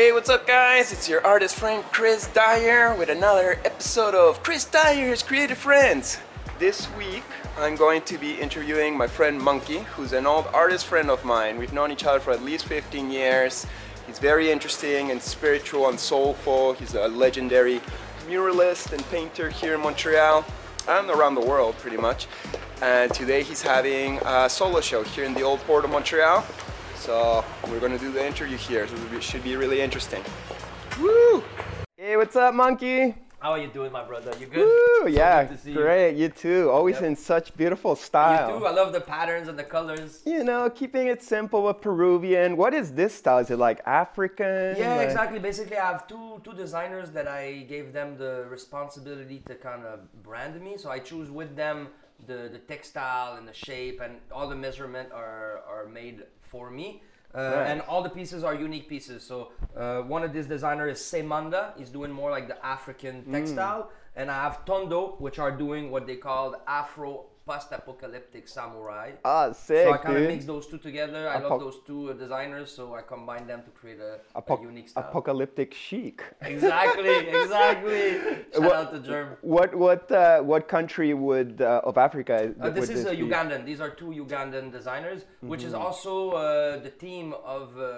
Hey, what's up, guys? It's your artist friend Chris Dyer with another episode of Chris Dyer's Creative Friends. This week, I'm going to be interviewing my friend Monkey, who's an old artist friend of mine. We've known each other for at least 15 years. He's very interesting and spiritual and soulful. He's a legendary muralist and painter here in Montreal and around the world, pretty much. And today he's having a solo show here in the old port of Montreal. So we're gonna do the interview here. So it should be really interesting. Woo! Hey, what's up, Monkey? How are you doing, my brother? You good? Woo! So yeah, good to see great. You. too. Always Yep. in such beautiful style. you too. I love the patterns and the colors. You know, keeping it simple with Peruvian. What is this style? Is it like African? Yeah, Like- exactly. Basically, I have two two designers that I gave them the responsibility to kind of brand me. So I choose with them the the textile and the shape and all the measurement are are made for me. Uh, Right. And all the pieces are unique pieces. So uh, one of these designers is Semanda. He's doing more like the African Mm. textile, and I have Tondo, which are doing what they call Afro post-apocalyptic samurai. Ah, sick, So I kind of mix those two together. I Apoc- love those two uh, designers, so I combine them to create a, a unique style. apocalyptic chic. exactly, exactly. Shout What- out to Germ. What what uh, what country would uh, of Africa? Uh, this is uh, be? Ugandan. These are two Ugandan designers, which Mm-hmm. is also uh, the theme of uh,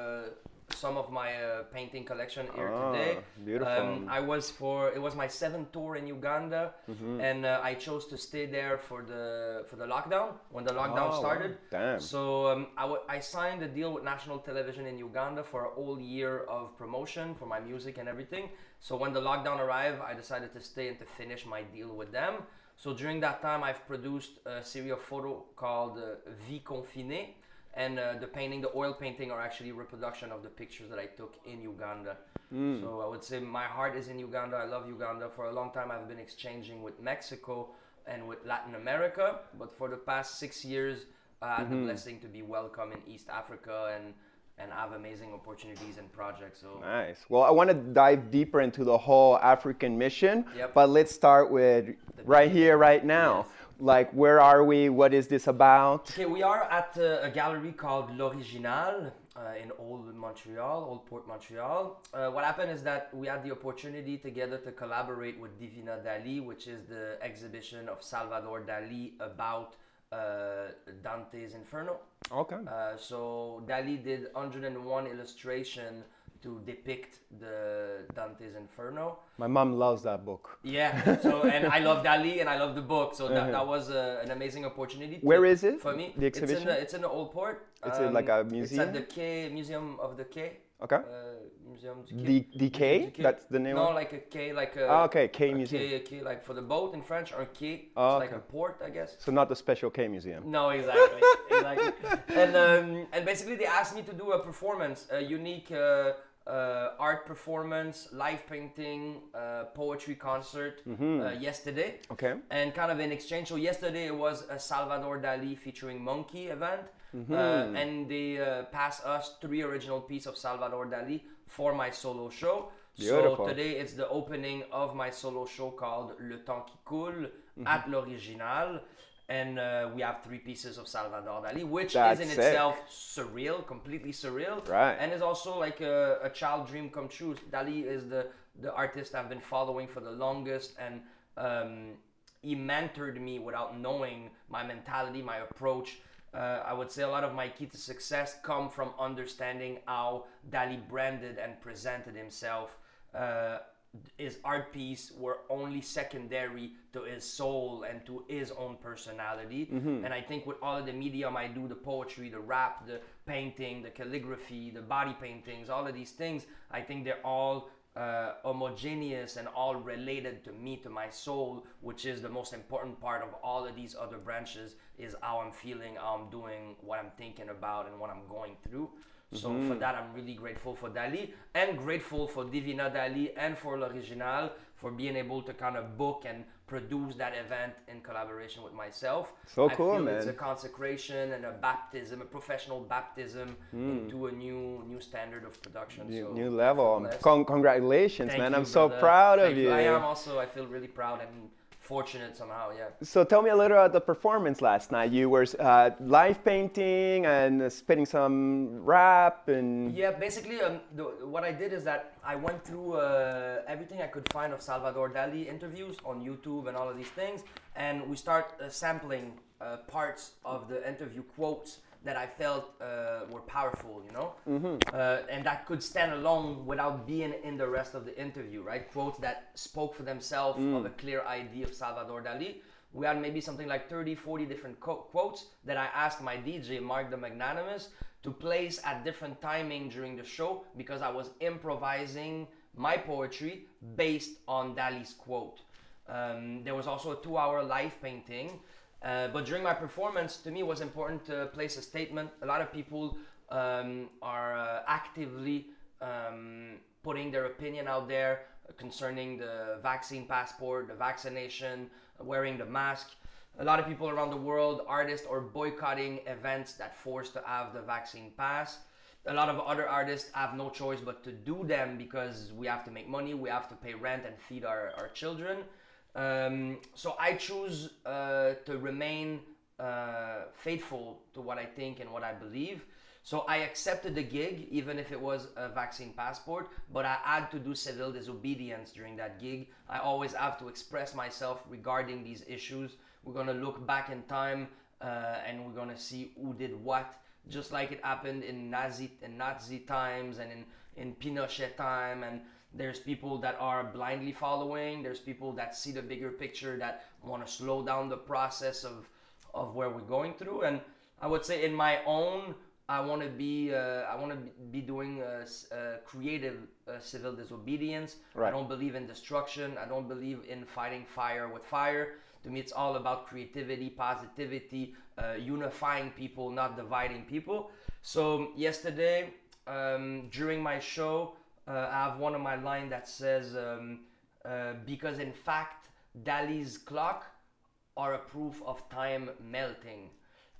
some of my uh, painting collection here Ah, today. beautiful. Um, I was for it was my seventh tour in Uganda, Mm-hmm. and uh, I chose to stay there for the for the lockdown when the lockdown Oh, started. Damn. So um, I, w- I signed a deal with national television in Uganda for a whole year of promotion for my music and everything. So when the lockdown arrived, I decided to stay and to finish my deal with them. So during that time, I've produced a series of photo called uh, Vie Confinée. And uh, the painting, the oil painting, are actually reproduction of the pictures that I took in Uganda. Mm. So I would say my heart is in Uganda. I love Uganda. For a long time, I've been exchanging with Mexico and with Latin America. But for the past six years, I had the blessing to be welcome in East Africa and and have amazing opportunities and projects. So Nice. Well, I want to dive deeper into the whole African mission, Yep. but let's start with right here, right now. Yes. Like, where are we? What is this about? Okay, we are at uh, a gallery called L'Original uh, in Old Montreal, Old Port Montreal. Uh, what happened is that we had the opportunity together to collaborate with Divina Dali, which is the exhibition of Salvador Dali about uh, Dante's Inferno. Okay. Uh, so Dali did 101 illustration to depict the Dante's Inferno. My mom loves that book. Yeah. So and I love Dali and I love the book. So that, that was uh, an amazing opportunity. to- Where is it, For me, the It's in exhibition? the, it's in the Old Port. Um, It's in like a museum. It's at the Quai Museum of the Quai. Okay. Uh, museum. du The K? That's the name. No, of like a quai, like a. Ah, okay, quai a museum. Quai, a like for the boat in French, or quai. Oh, it's like okay. a port, I guess. So not the special K museum. No, exactly, exactly. And um, and basically they asked me to do a performance, a unique uh, uh, art performance, live painting, uh, poetry concert uh, yesterday. Okay. And kind of in exchange, so yesterday it was a Salvador Dali featuring Monkey event, uh, and they uh, passed us three original pieces of Salvador Dali for my solo show. Beautiful. So today it's the opening of my solo show called Le Temps qui coule at l'Original. And uh, we have three pieces of Salvador Dali, which That's is in sick. itself surreal, completely surreal. Right. And is also like a, a child dream come true. Dali is the, the artist I've been following for the longest, and um, he mentored me without knowing my mentality, my approach. Uh, I would say a lot of my key to success come from understanding how Dali branded and presented himself. Uh, his art piece were only secondary to his soul and to his own personality. And I think with all of the medium I do, the poetry, the rap, the painting, the calligraphy, the body paintings, all of these things, I think they're all uh, homogeneous and all related to me, to my soul, which is the most important part of all of these other branches, is how I'm feeling, how I'm doing, what I'm thinking about, and what I'm going through. So for mm-hmm. that, I'm really grateful for Dali and grateful for Divina Dali and for L'Original for being able to kind of book and produce that event in collaboration with myself. So I cool, feel It's a consecration and a baptism, a professional baptism hmm. into a new new standard of production. New, so new level. Con- congratulations, Thank man. you, I'm so brother. proud of Thank you. I am also. I feel really proud and fortunate somehow. Yeah. So tell me a little about the performance last night. You were uh, live painting and uh, spitting some rap and. Yeah, basically, um, the, what I did is that I went through uh, everything I could find of Salvador Dali interviews on YouTube and all of these things, and we start uh, sampling uh, parts of the interview quotes that I felt uh, were powerful, you know, mm-hmm. uh, and that could stand alone without being in the rest of the interview, right? Quotes that spoke for themselves mm. of a clear idea of Salvador Dali. We had maybe something like 30, 40 different co- quotes that I asked my DJ, Mark the Magnanimous, to place at different timing during the show because I was improvising my poetry based on Dali's quote. Um, there was also a two hour live painting uh, but during my performance, to me, was important to place a statement. A lot of people um, are uh, actively um, putting their opinion out there concerning the vaccine passport, the vaccination, wearing the mask. A lot of people around the world, artists, are boycotting events that force to have the vaccine pass. A lot of other artists have no choice but to do them because we have to make money, we have to pay rent and feed our, our children. Um, so I choose uh, to remain uh, faithful to what I think and what I believe. So I accepted the gig, even if it was a vaccine passport, but I had to do civil disobedience during that gig. I always have to express myself regarding these issues. We're gonna look back in time uh, and we're gonna see who did what, just like it happened in Nazi in Nazi times and in in Pinochet time and there's people that are blindly following. There's people that see the bigger picture that want to slow down the process of of where we're going through. And I would say in my own, I want to be uh, I want to be doing uh, uh, creative uh, civil disobedience. Right. I don't believe in destruction. I don't believe in fighting fire with fire. To me, it's all about creativity, positivity, uh, unifying people, not dividing people. So yesterday, um, during my show, uh, I have one of my line that says, um, uh, because in fact, Dali's clock are a proof of time melting.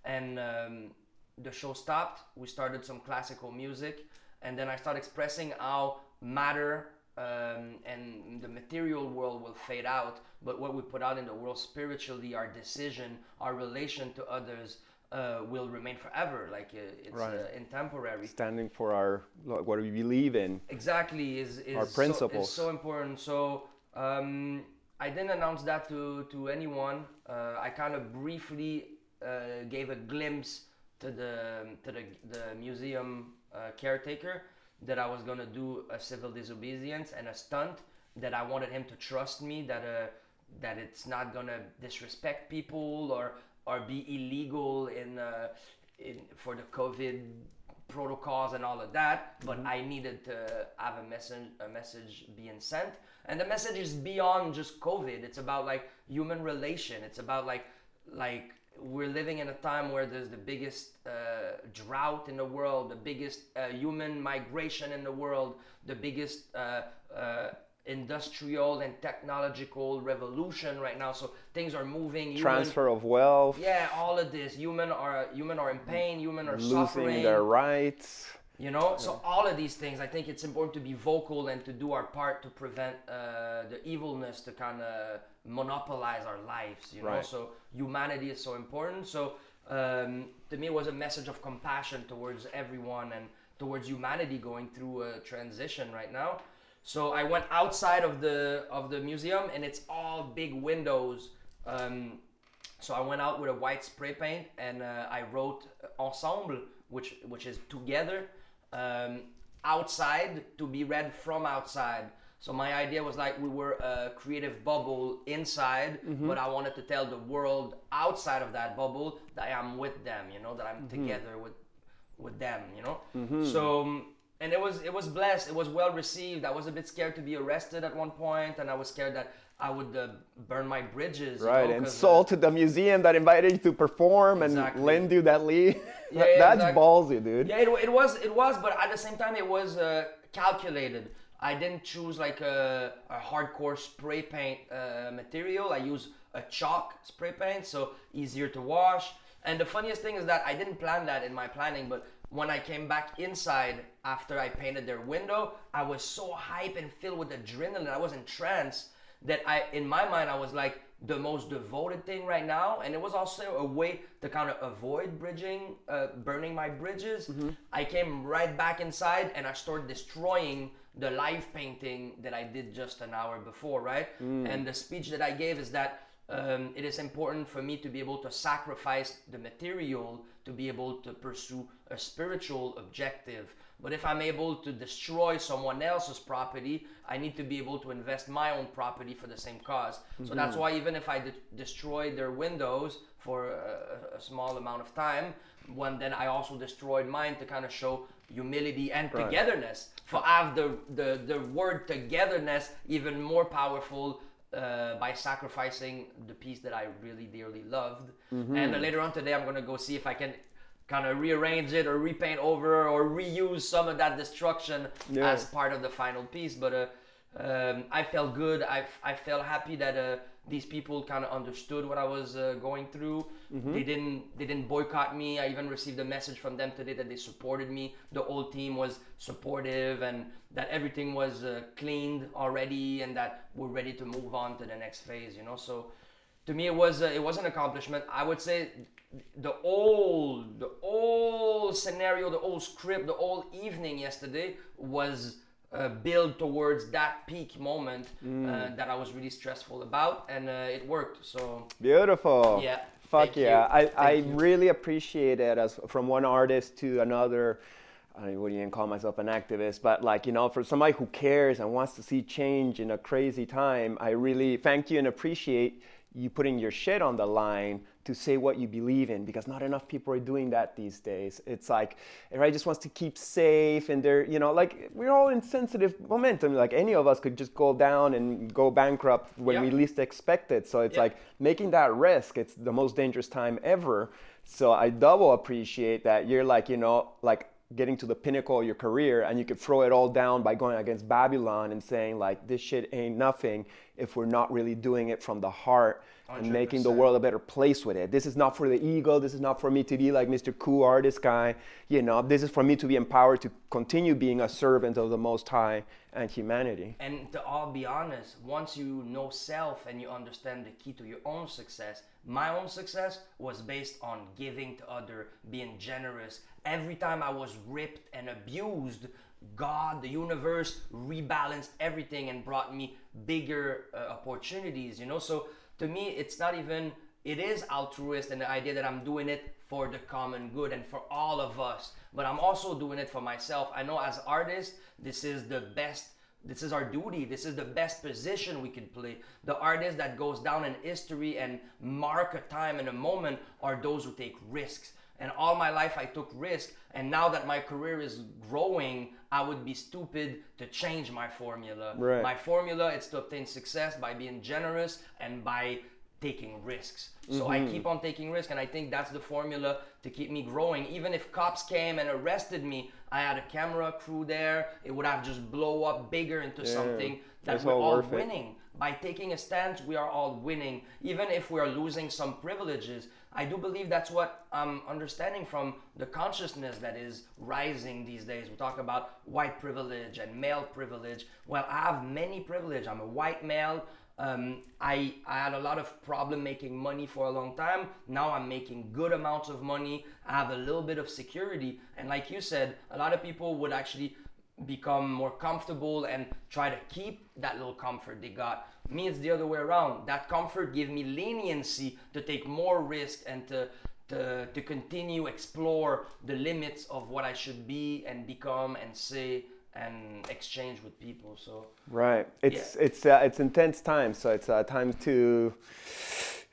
And um, the show stopped. We started some classical music. And then I started expressing how matter um, and the material world will fade out, but what we put out in the world spiritually, our decision, our relation to others, uh, will remain forever. Like uh, it's right. uh, intemporary. Standing for our what we believe in. Exactly is, is our principles. So, is so important. So um, I didn't announce that to to anyone. Uh, I kind of briefly uh, gave a glimpse to the to the, the museum uh, caretaker that I was gonna do a civil disobedience and a stunt that I wanted him to trust me that that it's not gonna disrespect people or or be illegal in, uh, in for the COVID protocols and all of that. But mm-hmm. I needed to have a message, a message being sent, and the message is beyond just COVID. It's about like human relation. It's about like like we're living in a time where there's the biggest uh, drought in the world, the biggest uh, human migration in the world, the biggest uh, uh industrial and technological revolution right now. So things are moving transfer of wealth. Yeah all of this. Human are human are in pain human are losing suffering. their rights. You know? So all of these things i think it's important to be vocal and to do our part to prevent uh, the evilness to kind of monopolize our lives you know? Right. so humanity is so important. So um, to me it was a message of compassion towards everyone and towards humanity going through a transition right now so I went outside of the of the museum, and it's all big windows. Um, so I went out with a white spray paint, and uh, I wrote ensemble, which which is together, um, outside to be read from outside. So my idea was like we were a creative bubble inside, mm-hmm. but I wanted to tell the world outside of that bubble that I'm with them. You know that I'm mm-hmm. together with with them. You know. Mm-hmm. So um, and it was it was blessed. It was well received. I was a bit scared to be arrested at one point, and I was scared that I would uh, burn my bridges. Right, know, insult uh, the museum that invited you to perform exactly. and lend you that lead. Yeah, yeah, That's exactly. ballsy, dude. Yeah, it, it, was it was, but at the same time, it was uh, calculated. I didn't choose like a, a hardcore spray paint uh, material. I used a chalk spray paint, so easier to wash. And the funniest thing is that I didn't plan that in my planning, but when I came back inside after I painted their window, I was so hype and filled with adrenaline. I was in trance that I, in my mind, I was like the most devoted thing right now, and it was also a way to kind of avoid bridging, uh, burning my bridges. I came right back inside and I started destroying the live painting that I did just an hour before, right? And the speech that I gave is that um, it is important for me to be able to sacrifice the material to be able to pursue a spiritual objective. But if I'm able to destroy someone else's property, I need to be able to invest my own property for the same because So that's why even if I de- destroyed their windows for a, a small amount of time, when then I also destroyed mine to kind of show humility and togetherness. For have the, the the word togetherness even more powerful uh, by sacrificing the piece that I really dearly loved. And uh, later on today, I'm gonna go see if I can kind of rearrange it or repaint over or reuse some of that destruction Yeah. as part of the final piece. But uh, um, I felt good. I, I felt happy that uh, these people kind of understood what I was uh, going through. They didn't they didn't boycott me. I even received a message from them today that they supported me. The whole team was supportive and that everything was uh, cleaned already and that we're ready to move on to the next phase. You know, so to me it was uh, it was an accomplishment. I would say the old the old scenario, the old script, the old evening yesterday was uh, built towards that peak moment uh, that I was really stressful about, and uh, it worked. So Beautiful. Yeah, Fuck yeah. you. I, I you. really appreciate it as from one artist to another. I wouldn't even call myself an activist, but like, you know, for somebody who cares and wants to see change in a crazy time, I really thank you and appreciate you putting your shit on the line to say what you believe in because not enough people are doing that these days. It's like everybody just wants to keep safe and they're, you know, like we're all in sensitive momentum. Like any of us could just go down and go bankrupt when we least expect it. So it's Yeah. like making that risk, it's the most dangerous time ever. So I double appreciate that you're like, you know, like getting to the pinnacle of your career and you could throw it all down by going against Babylon and saying like this shit ain't nothing if we're not really doing it from the heart and making the world a better place with it. This is not for the ego. This is not for me to be like Mr. Cool artist guy. You know, this is for me to be empowered to continue being a servant of the Most High and humanity. And to all be honest, once you know self and you understand the key to your own success, my own success was based on giving to other, being generous. Every time I was ripped and abused, God, the universe rebalanced everything and brought me bigger uh, opportunities, you know? So to me, it's not even, it is altruist and the idea that I'm doing it for the common good and for all of us. But I'm also doing it for myself. I know as artists, this is the best this is our duty. This is the best position we can play. The artist that goes down in history and mark a time and a moment are those who take risks. And all my life I took risks. And now that my career is growing, I would be stupid to change my formula. Right. My formula is to obtain success by being generous and by taking risks. So I mm-hmm. keep on taking risks, and I think that's the formula to keep me growing. Even if cops came and arrested me, I had a camera crew there. It would have just blow up bigger into something that we're all all worth it. winning. By taking a stance, we are all winning. Even if we are losing some privileges, I do believe that's what I'm understanding from the consciousness that is rising these days. We talk about white privilege and male privilege. Well, I have many privilege. I'm a white male. Um, I, I had a lot of problem making money for a long time. Now I'm making good amounts of money. I have a little bit of security. And like you said, a lot of people would actually become more comfortable and try to keep that little comfort they got. Me, it's the other way around. That comfort give me leniency to take more risk and to to, to continue explore the limits of what I should be and become and say and exchange with people. So Right. It's it's uh, it's intense time. So it's uh, time to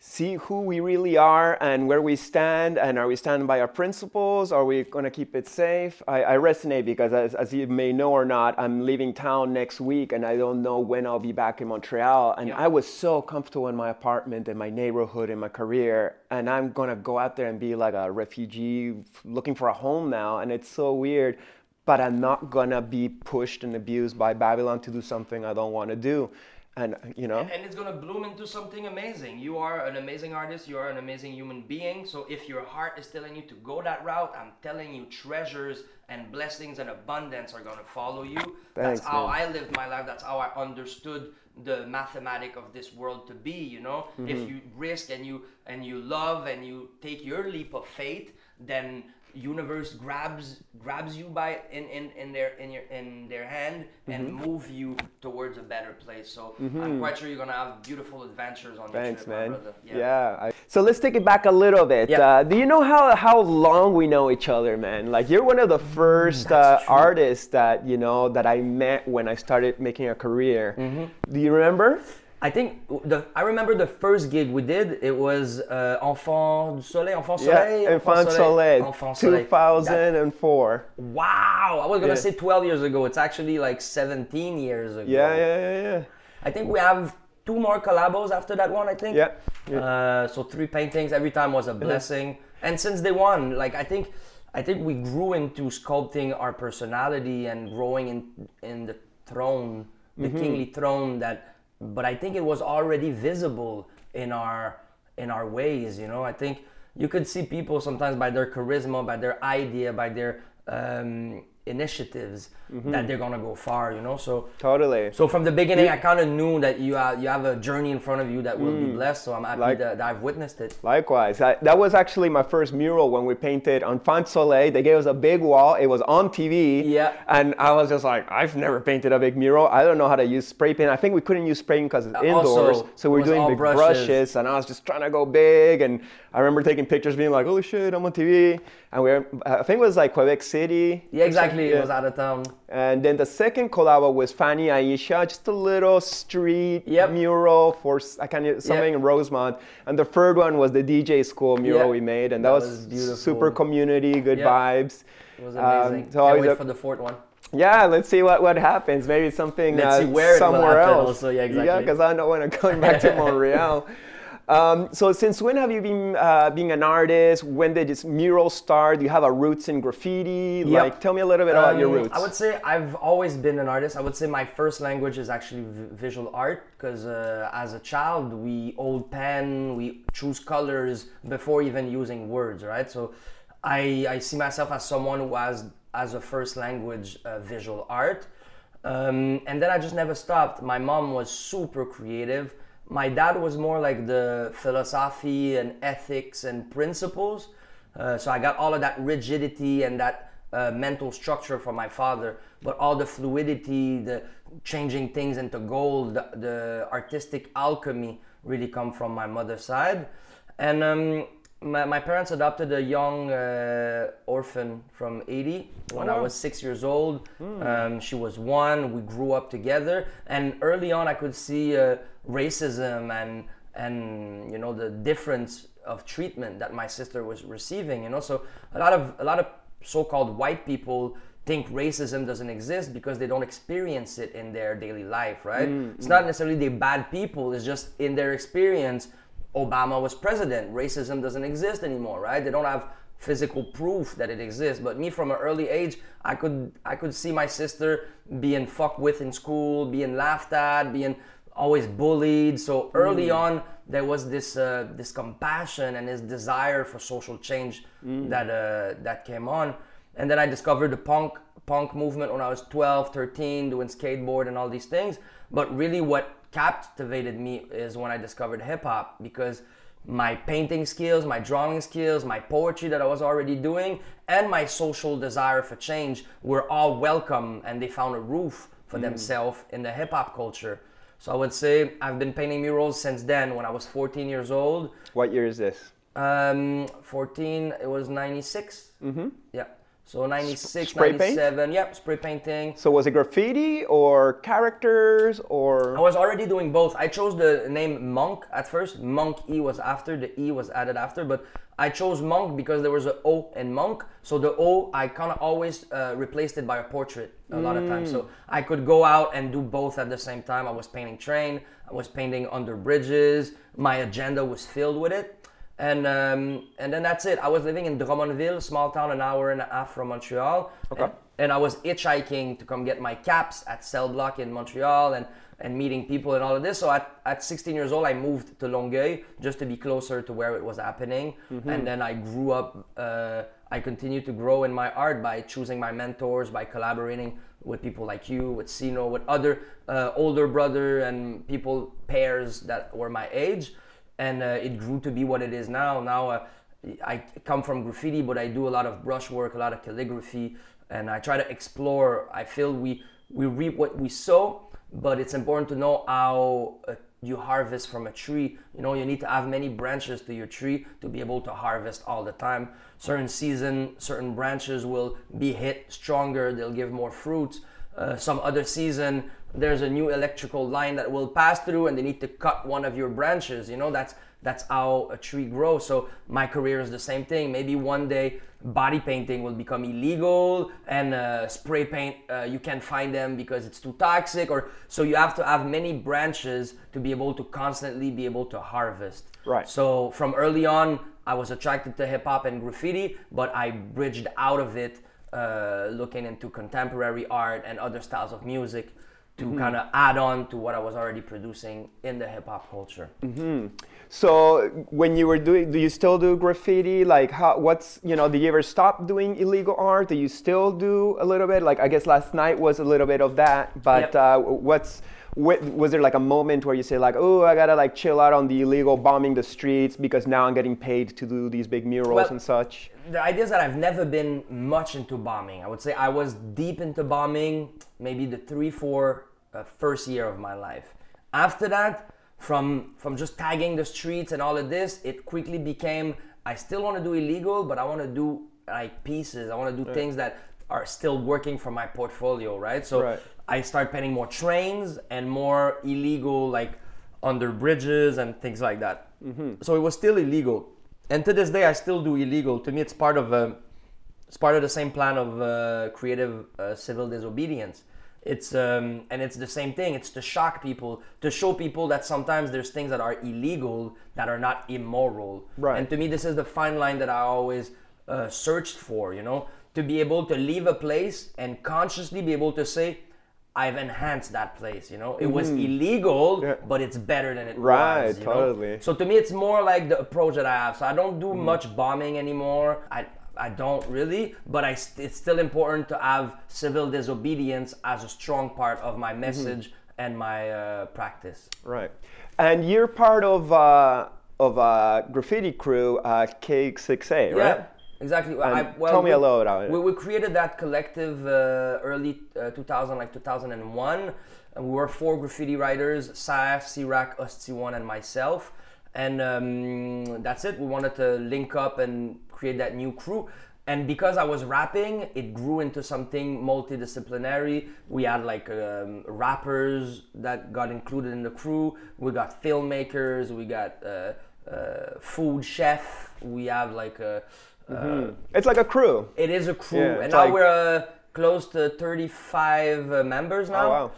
see who we really are and where we stand. And are we standing by our principles? Are we going to keep it safe? I, I resonate because, as, as you may know or not, I'm leaving town next week, and I don't know when I'll be back in Montreal. And Yeah. I was so comfortable in my apartment, in my neighborhood, in my career, and I'm going to go out there and be like a refugee looking for a home now. And it's so weird but I'm not gonna be pushed and abused by Babylon to do something I don't want to do. And you know and it's gonna bloom into something amazing. You are an amazing artist. You are an amazing human being. So if your heart is telling you to go that route, I'm telling you, treasures and blessings and abundance are gonna follow you. Thanks, That's how man. I lived my life. That's how I understood the mathematic of this world to be. You know, if Mm-hmm. you risk and you and you love and you take your leap of faith, then universe grabs grabs you by in, in, in their in your in their hand and Mm-hmm. move you towards a better place. So I'm quite sure you're gonna have beautiful adventures on your Thanks, trip, man. brother. Yeah. I, so let's take it back a little bit. Yeah. Uh, do you know how, how long we know each other, man? Like you're one of the first uh, Mm, that's true. artists that you know that I met when I started making a career. Mm-hmm. Do you remember? I think the I remember the first gig we did. It was uh, Enfant du Soleil, Enfant Soleil, Yeah, Soleil, Enfant Soleil, Enfant Soleil. That- 2004. wow, I was gonna Yeah. say 12 years ago. It's actually like 17 years ago. Yeah, yeah, yeah, yeah. I think we have two more collabos after that one. I think. Yeah, yeah. Uh, so three paintings every time was a blessing, and since day one, like I think, I think we grew into sculpting our personality and growing in in the throne, the kingly throne that. But I think it was already visible in our in our ways. You know, I think you could see people sometimes by their charisma, by their idea, by their um, initiatives that they're gonna go far. You know, so Totally. so from the beginning, I kind of knew that you have, you have a journey in front of you that will be blessed. So I'm happy Like- that, that I've witnessed it. Likewise, I, that was actually my first mural when we painted on Font Soleil. They gave us a big wall. It was on TV. Yeah. And I was just like, I've never painted a big mural. I don't know how to use spray paint. I think we couldn't use spray paint because it's Uh, indoors. also, so we're doing big brushes. brushes. and I was just trying to go big. And I remember taking pictures, being like, "Holy shit, I'm on TV!" And we, were, I think it was like Quebec City. Yeah, exactly. Yeah. It was out of town. And then the second collab was Fanny Aisha, just a little street Yep. mural for I can't something in Rosemont. And the third one was the DJ school mural Yeah. we made, and that, That was, was super community, good Yeah. vibes. It was Um, amazing. so Can't wait a- for the fourth one. Yeah, let's see what, what happens. Maybe something Let's uh, see where it will somewhere else. also. Yeah, Yeah, exactly. because I don't want to come back to Montreal. Um, so since when have you been uh, being an artist? When did this mural start? Do you have a roots in graffiti? Yep. Like, tell me a little bit about your Um, roots. I would say I've always been an artist. I would say my first language is actually visual art because uh, as a child we hold pen, we choose colors before even using words, right? So I, I see myself as someone who has as a first language uh, visual art. Um, and then I just never stopped. My mom was super creative. My dad was more like the philosophy and ethics and principles. Uh, so I got all of that rigidity and that uh, mental structure from my father, but all the fluidity, the changing things into gold, the, the artistic alchemy really come from my mother's side. And um, my, my parents adopted a young uh, orphan from Haiti when I was six years old. Um, she was one. We grew up together, and early on, I could see uh, racism and and you know the difference of treatment that my sister was receiving. And also, a lot of a lot of so-called white people think racism doesn't exist because they don't experience it in their daily life, right? It's not necessarily they bad people. It's just in their experience Obama was president. Racism doesn't exist anymore, right? They don't have physical proof that it exists. But me, from an early age, I could I could see my sister being fucked with in school, being laughed at, being always bullied. So early on, there was this uh, this compassion and this desire for social change that uh, that came on. And then I discovered the punk punk movement when I was 12, 13, doing skateboard and all these things. But really, what captivated me is when I discovered hip hop because my painting skills, my drawing skills, my poetry that I was already doing, and my social desire for change were all welcome and they found a roof for themselves in the hip hop culture. So I would say I've been painting murals since then when I was 14 years old. what year is this? Um, 14, it was 96. Mm-hmm. Yeah. So 96, spray paint? 97. Yep, spray painting. So was it graffiti or characters or? I was already doing both. I chose the name Monk at first. Monk E was after, the E was added after, but I chose Monk because there was a O in Monk. So the O, I kind of always uh, replaced it by a portrait a lot of times. So I could go out and do both at the same time. I was painting train, I was painting under bridges. My agenda was filled with it. And um, and then that's it. I was living in Drummondville, small town, an hour and a half from Montreal. Okay. And and I was hitchhiking to come get my caps at Cell Block in Montreal and and meeting people and all of this. So at, at 16 years old, I moved to Longueuil just to be closer to where it was happening. And then I grew up. Uh, I continued to grow in my art by choosing my mentors, by collaborating with people like you, with Sino, with other uh, older brother and people pairs that were my age, and uh, it grew to be what it is now. Now uh, I come from graffiti, but I do a lot of brushwork, a lot of calligraphy, and I try to explore. I feel we we reap what we sow, but it's important to know how uh, you harvest from a tree. You know, you need to have many branches to your tree to be able to harvest all the time. Certain season, certain branches will be hit stronger. They'll give more fruits. Uh, some other season, there's a new electrical line that will pass through, and they need to cut one of your branches. You know, that's that's how a tree grows. So my career is the same thing. Maybe one day body painting will become illegal and uh, spray paint uh, you can't find them because it's too toxic or so you have to have many branches to be able to constantly be able to harvest Right. so from early on i was attracted to hip-hop and graffiti but i bridged out of it uh, looking into contemporary art and other styles of music to kind of add on to what i was already producing in the hip-hop culture So when you were doing, do you still do graffiti? Like, how? What's you know? Did you ever stop doing illegal art? Do you still do a little bit? Like, I guess last night was a little bit of that. But Yep. uh, what's wh- was there like a moment where you say like, oh, I gotta like chill out on the illegal bombing the streets because now I'm getting paid to do these big murals Well, and such? the idea is that I've never been much into bombing. I would say I was deep into bombing maybe the three, four uh, first year of my life. After that, from from just tagging the streets and all of this, it quickly became I still want to do illegal, but I want to do like pieces. I want to do things that are still working for my portfolio, right? So Right. I start painting more trains and more illegal, like under bridges and things like that. So it was still illegal, and to this day I still do illegal. To me, it's part of uh, it's part of the same plan of uh, creative uh, civil disobedience. It's um, and it's the same thing. It's to shock people, to show people that sometimes there's things that are illegal that are not immoral. Right. And to me, this is the fine line that I always uh, searched for. You know, to be able to leave a place and consciously be able to say, "I've enhanced that place." You know, it was illegal, Yeah. but it's better than it Right, was. know? totally. So to me, it's more like the approach that I have. So I don't do Mm-hmm. much bombing anymore. I I don't really, but I st- it's still important to have civil disobedience as a strong part of Mm-hmm. my message and my uh, practice. Right. And you're part of uh, of a graffiti crew, uh, K6A, right? Yeah, exactly. I, tell me we, a little about it. We, we created that collective uh, early uh, 2000, like 2001. And we were four graffiti writers: Saif, Sirac, Osti1, and myself. And um, that's it. We wanted to link up and create that new crew. And because I was rapping, it grew into something multidisciplinary. We had like um, rappers that got included in the crew. We got filmmakers. We got uh, uh, food chef. We have like a. Uh, It's like a crew. it is a crew, Yeah, and now like- we're uh, close to 35 uh, members now. Oh, wow.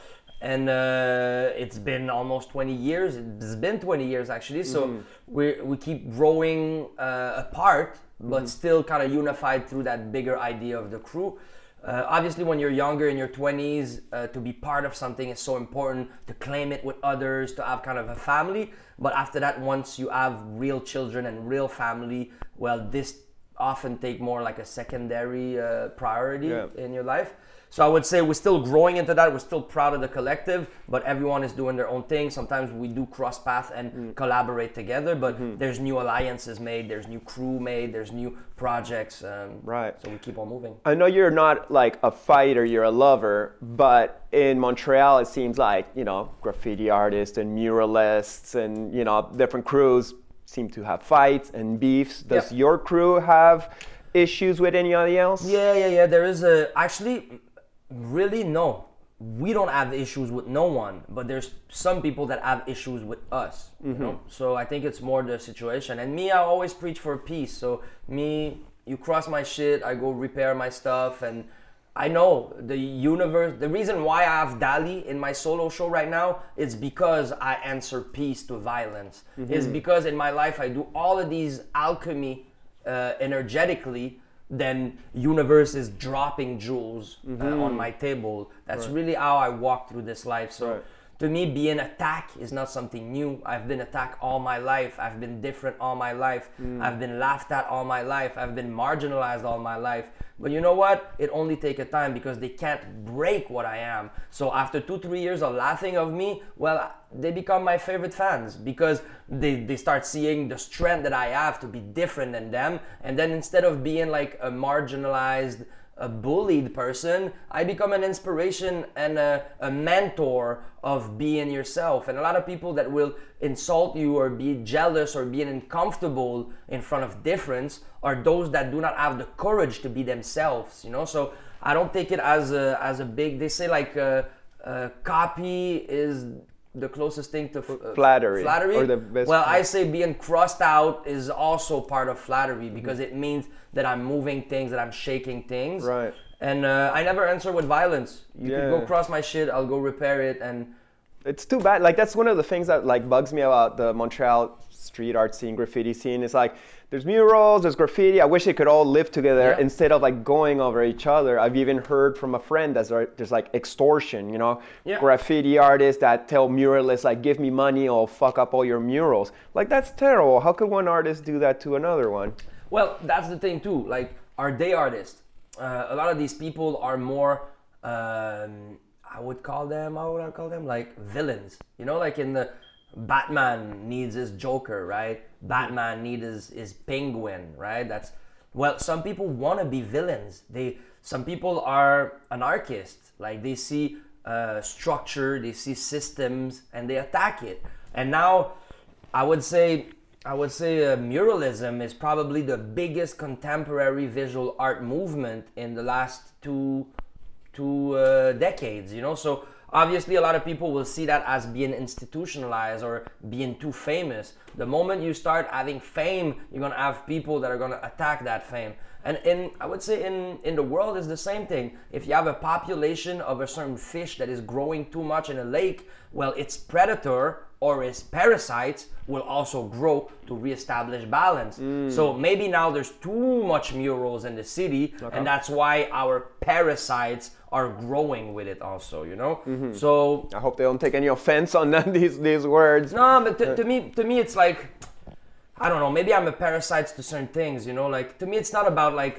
And uh, it's been almost 20 years. It's been 20 years actually. So Mm-hmm. we we keep growing uh, apart, Mm-hmm. but still kind of unified through that bigger idea of the crew. Uh, obviously, when you're younger in your 20s, uh, to be part of something is so important to claim it with others, to have kind of a family. But after that, once you have real children and real family, well, this often take more like a secondary uh, priority Yeah. in your life. So I would say we're still growing into that. We're still proud of the collective, but everyone is doing their own thing. Sometimes we do cross path and Mm. collaborate together, but Mm-hmm. there's new alliances made, there's new crew made, there's new projects. Um, Right. So we keep on moving. I know you're not like a fighter, you're a lover, but in Montreal, it seems like, you know, graffiti artists and muralists and, you know, different crews seem to have fights and beefs. Does Yeah. your crew have issues with anybody else? Yeah, yeah, yeah. There is a actually, really no. We don't have issues with no one, but there's some people that have issues with us. You mm-hmm. know, so I think it's more the situation. And me, I always preach for peace. So me, you cross my shit, I go repair my stuff, and I know the universe. The reason why I have Dali in my solo show right now is because I answer peace to violence. Is because in my life I do all of these alchemy uh, energetically then universe is dropping jewels uh, on my table. That's really how I walk through this life. So Right. To me, being attacked is not something new. I've been attacked all my life. I've been different all my life. Hmm. I've been laughed at all my life. I've been marginalized all my life. But you know what? It only take a time because they can't break what I am. So after two, three years of laughing of me, well, they become my favorite fans because they, they start seeing the strength that I have to be different than them. And then instead of being like a marginalized, a bullied person, I become an inspiration and a, a mentor of being yourself. And a lot of people that will insult you or be jealous or being uncomfortable in front of difference are those that do not have the courage to be themselves, you know? So I don't take it as a, as a big, they say like uh, uh, copy is the closest thing to uh, Flattery, Flattery. or the best- well, I say being crossed out is also part of flattery because it means that I'm moving things, that I'm shaking things. Right. And uh, I never answer with violence. You can go cross my shit, I'll go repair it, and it's too bad. Like that's one of the things that like bugs me about the Montreal street art scene, graffiti scene. It's like there's murals, there's graffiti. I wish they could all live together Yeah. instead of like going over each other. I've even heard from a friend that's there's like extortion. You know, Yeah. graffiti artists that tell muralists like, "Give me money, or I'll fuck up all your murals." Like that's terrible. How could one artist do that to another one? Well, that's the thing too. Like, are they artists? Uh, a lot of these people are more. Um, I would call them. How would I call them? Like villains. You know, like in the Batman needs his Joker, right? Batman needs is his Penguin, right? That's well. Some people want to be villains. They. Some people are anarchists. Like they see uh, structure, they see systems, and they attack it. And now, I would say I would say uh, muralism is probably the biggest contemporary visual art movement in the last two two uh, decades. You know, so obviously a lot of people will see that as being institutionalized or being too famous. The moment you start having fame, you're gonna have people that are gonna attack that fame. And in I would say in in the world is the same thing. If you have a population of a certain fish that is growing too much in a lake, well, its predator or its parasites will also grow to reestablish balance. Mm. So maybe now there's too much murals in the city, and that's why our parasites are growing with it also. You know. Mm-hmm. So I hope they don't take any offense on these these words. no, but to, to me, to me, it's like I don't know. Maybe I'm a parasite to certain things. You know, like to me, it's not about like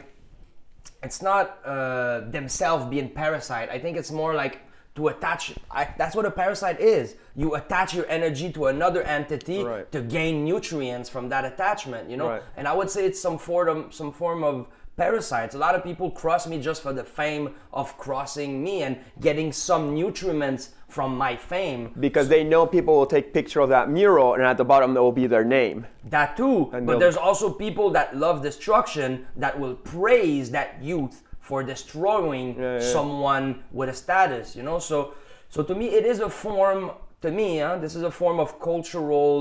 it's not uh, themselves being parasite. I think it's more like to attach. I, that's what a parasite is. You attach your energy to another entity Right. to gain nutrients from that attachment. You know, Right. and I would say it's some form, some form of parasites. A lot of people cross me just for the fame of crossing me and getting some nutriments from my fame. Because they know people will take picture of that mural, and at the bottom there will be their name. That too. And but there's also people that love destruction that will praise that youth for destroying Yeah, yeah. someone with a status, you know? So so to me it is a form to me, huh, this is a form of cultural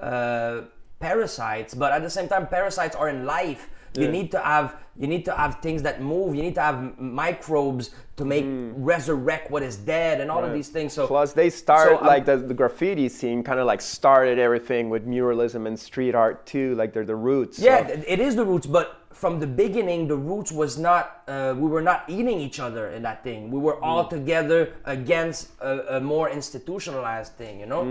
uh, parasites, but at the same time parasites are in life. You need to have you need to have things that move. You need to have microbes to make resurrect what is dead and all of Hmm. These things. So Plus, they start so I'm- like the, the graffiti scene kind of like started everything with muralism and street art too. Like they're the roots. Yeah, of- th- it is the roots, but from the beginning, the roots was not. Uh, we were not eating each other in that thing. We were all together against a, a more institutionalized thing, you know.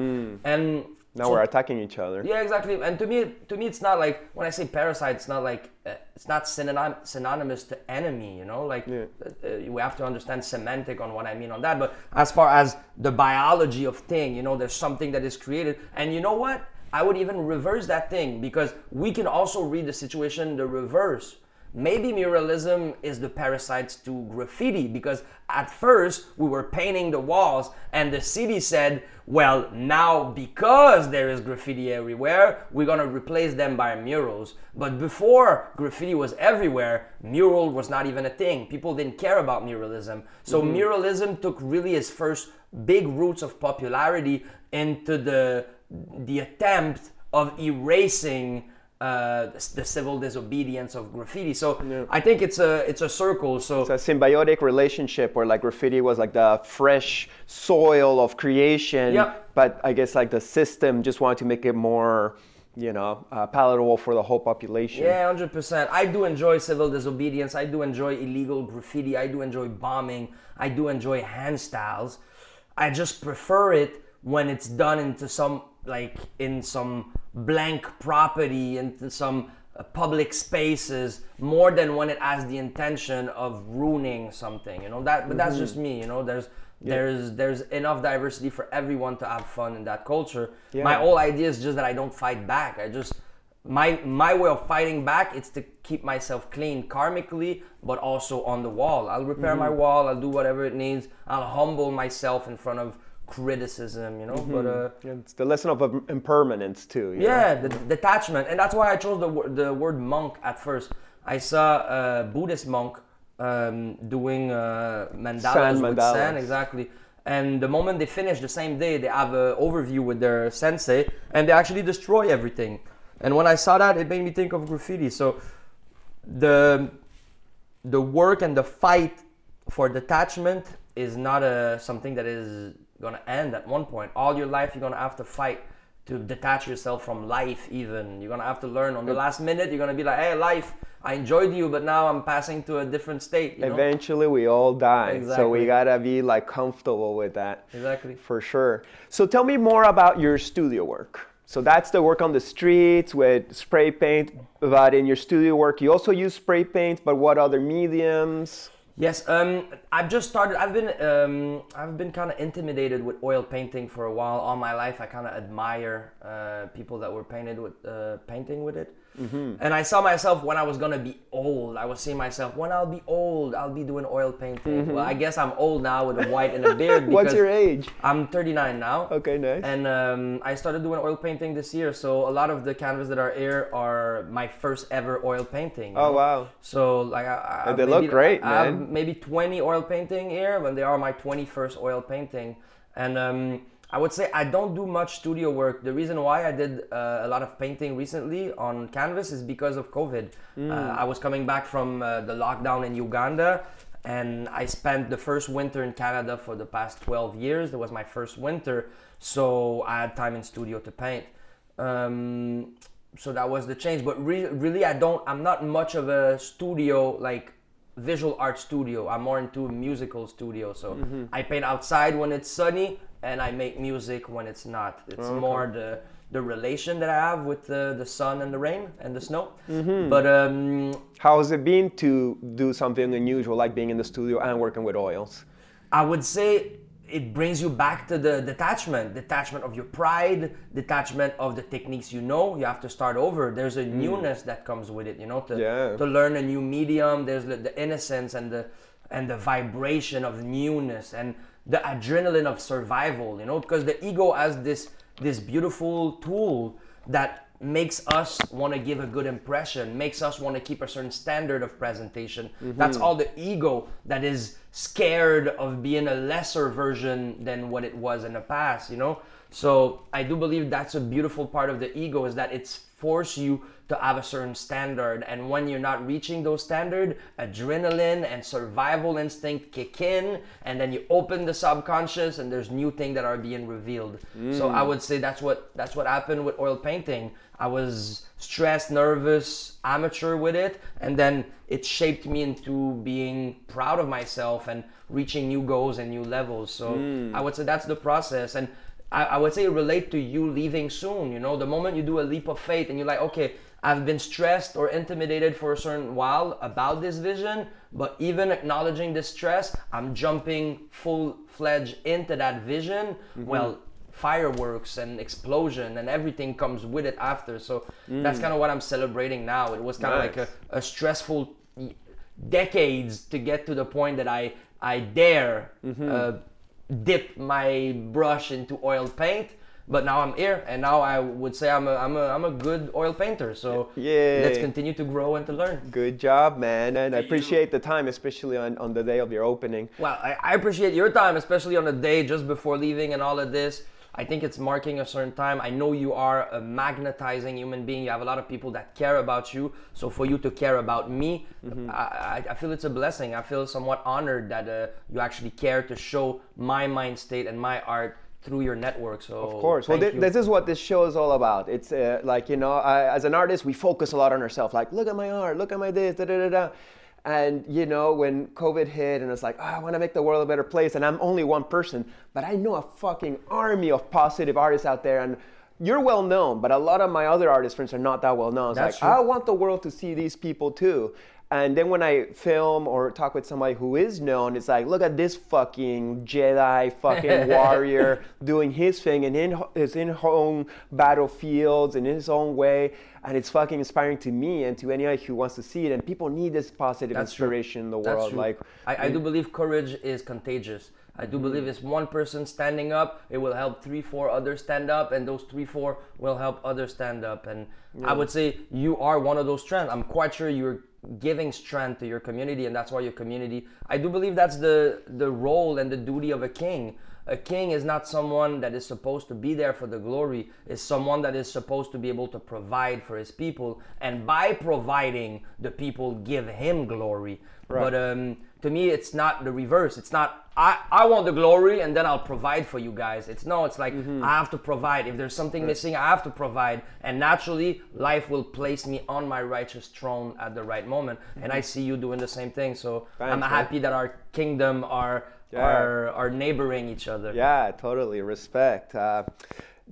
And now so- we're attacking each other. yeah, exactly. And to me, to me, it's not like when I say parasite, it's not like uh, it's not synonym, synonymous to enemy. You know, like Yeah. uh, uh, we have to understand semantic on what I mean on that. But as far as the biology of thing, you know, there's something that is created, and you know what? I would even reverse that thing because we can also read the situation the reverse. Maybe muralism is the parasites to graffiti because at first we were painting the walls and the city said, well, now because there is graffiti everywhere, we're gonna replace them by murals. But before graffiti was everywhere, mural was not even a thing. People didn't care about muralism. So mm-hmm. muralism took really its first big roots of popularity into the the attempt of erasing uh, the, civil disobedience of graffiti. So I think it's a it's a circle. So It's a symbiotic relationship where like graffiti was like the fresh soil of creation. Yeah. But I guess like the system just wanted to make it more you know, uh, palatable for the whole population. Yeah, hundred percent. I do enjoy civil disobedience. I do enjoy illegal graffiti. I do enjoy bombing. I do enjoy hand styles. I just prefer it when it's done into some like in some blank property into some uh, public spaces more than when it has the intention of ruining something you know? That but that's just me you know? There's there's there's enough diversity for everyone to have fun in that culture. My whole idea is just that i don't fight back. I just my my way of fighting back is to keep myself clean karmically but also on the wall. I'll repair my wall i'll do whatever it needs i'll humble myself in front of criticism you know but uh It's the lesson of impermanence too. you know? yeah, the detachment, and that's why I chose the the word monk at first. I saw a Buddhist monk um, doing uh, mandalas Sand with mandalas. sand, exactly. And the moment they finish, the same day they have an overview with their sensei, and they actually destroy everything. And when I saw that, it made me think of graffiti. So the the work and the fight for detachment is not a something that is gonna end at one point. All your life, you're gonna have to fight to detach yourself from life. Even you're gonna have to learn on the last minute. You're gonna be like, "Hey, life, I enjoyed you, but now I'm passing to a different state." You know? Eventually, we all die. So we gotta be like comfortable with that. Exactly. For sure. So tell me more about your studio work. So that's the work on the streets with spray paint. But in your studio work, you also use spray paint. But what other mediums? Yes, um, I've just started. I've been um, I've been kind of intimidated with oil painting for a while. All my life, I kind of admire uh, people that were painted with uh, painting with it. And I saw myself when I was gonna be old. I was seeing myself when I'll be old, I'll be doing oil painting. Well, I guess I'm old now with a white and a beard. What's your age? I'm 39 now. Okay, nice. And um, I started doing oil painting this year, so a lot of the canvas that are here are my first ever oil painting. Oh, know? wow. So like I, I they look maybe- great, I have man. maybe 20 oil painting here, when they are my 21st oil painting, and um, I would say I don't do much studio work. The reason why I did uh, a lot of painting recently on canvas is because of COVID. Mm. Uh, I was coming back from uh, the lockdown in Uganda. And I spent the first winter in Canada for the past 12 years. That was my first winter, so I had time in studio to paint. Um, so that was the change. But re- really, I don't. I'm not much of a studio like visual art studio. I'm more into musical studio. So I paint outside when it's sunny, and I make music when it's not. It's more the the relation that I have with the, the sun and the rain and the snow. But um, How has it been to do something unusual like being in the studio and working with oils? I would say it brings you back to the detachment, detachment of your pride, detachment of the techniques you know. You have to start over. There's a newness that comes with it, you know, to. Yeah. to learn a new medium. There's the, the innocence and the and the vibration of newness and the adrenaline of survival, you know, because the ego has this this beautiful tool that makes us want to give a good impression, makes us want to keep a certain standard of presentation. Mm-hmm. That's all the ego that is scared of being a lesser version than what it was in the past, you know? So I do believe that's a beautiful part of the ego is that it's force you to have a certain standard. And when you're not reaching those standard adrenaline and survival instinct kick in and then you open the subconscious and there's new things that are being revealed. So i mm. would say that's what that's what happened with oil painting. I was stressed nervous amateur with it and then it shaped me into being proud of myself and reaching new goals and new levels. So mm. i would say that's the process. And I, I would say relate to you leaving soon. You know, the moment you do a leap of faith and you're like, okay, I've been stressed or intimidated for a certain while about this vision, but even acknowledging this stress, I'm jumping full fledged into that vision. Mm-hmm. Well, fireworks and explosion and everything comes with it after. So mm. that's kind of what I'm celebrating now. It was kind of like a, a stressful decades to get to the point that I I dare mm-hmm. uh, dip my brush into oil paint. But now I'm here, and now I would say I'm a I'm a I'm a good oil painter. So yeah, let's continue to grow and to learn. Good job, man. And I appreciate the time, especially on, on the day of your opening. Well, I, I appreciate your time, especially on the day just before leaving and all of this. I think it's marking a certain time. I know you are a magnetizing human being. You have a lot of people that care about you. So for you to care about me, I, I, I feel it's a blessing. I feel somewhat honored that uh, you actually care to show my mind state and my art through your network. So Of course. Well, you. this is what this show is all about. It's uh, like, you know, I, as an artist, we focus a lot on ourselves. Like, look at my art, look at my this, da da da da. And, you know, when COVID hit and it's like, oh, I want to make the world a better place, and I'm only one person, but I know a fucking army of positive artists out there. And you're well known, but a lot of my other artist friends are not that well known. It's That's like, true. I want the world to see these people too. And then when I film or talk with somebody who is known, it's like, look at this fucking Jedi, fucking warrior doing his thing and in his in own battlefields in his own way, and it's fucking inspiring to me and to anybody who wants to see it. And people need this positive That's true. inspiration in the That's world. true. Like, I, I do believe courage is contagious. I do believe it's one person standing up, it will help three, four others stand up, and those three, four will help others stand up. And I would say you are one of those trends. I'm quite sure you're giving strength to your community, and that's why your community. I do believe that's the the role and the duty of a king. A king is not someone that is supposed to be there for the glory. Is someone that is supposed to be able to provide for his people, and by providing, the people give him glory. But um, to me, it's not the reverse. It's not I, I want the glory and then I'll provide for you guys. It's no, it's like I have to provide. If there's something missing, I have to provide. And naturally, life will place me on my righteous throne at the right moment. And I see you doing the same thing. So I'm Thanks, man. happy that our kingdom are Yeah. are are neighboring each other. Yeah, totally. Respect. Uh,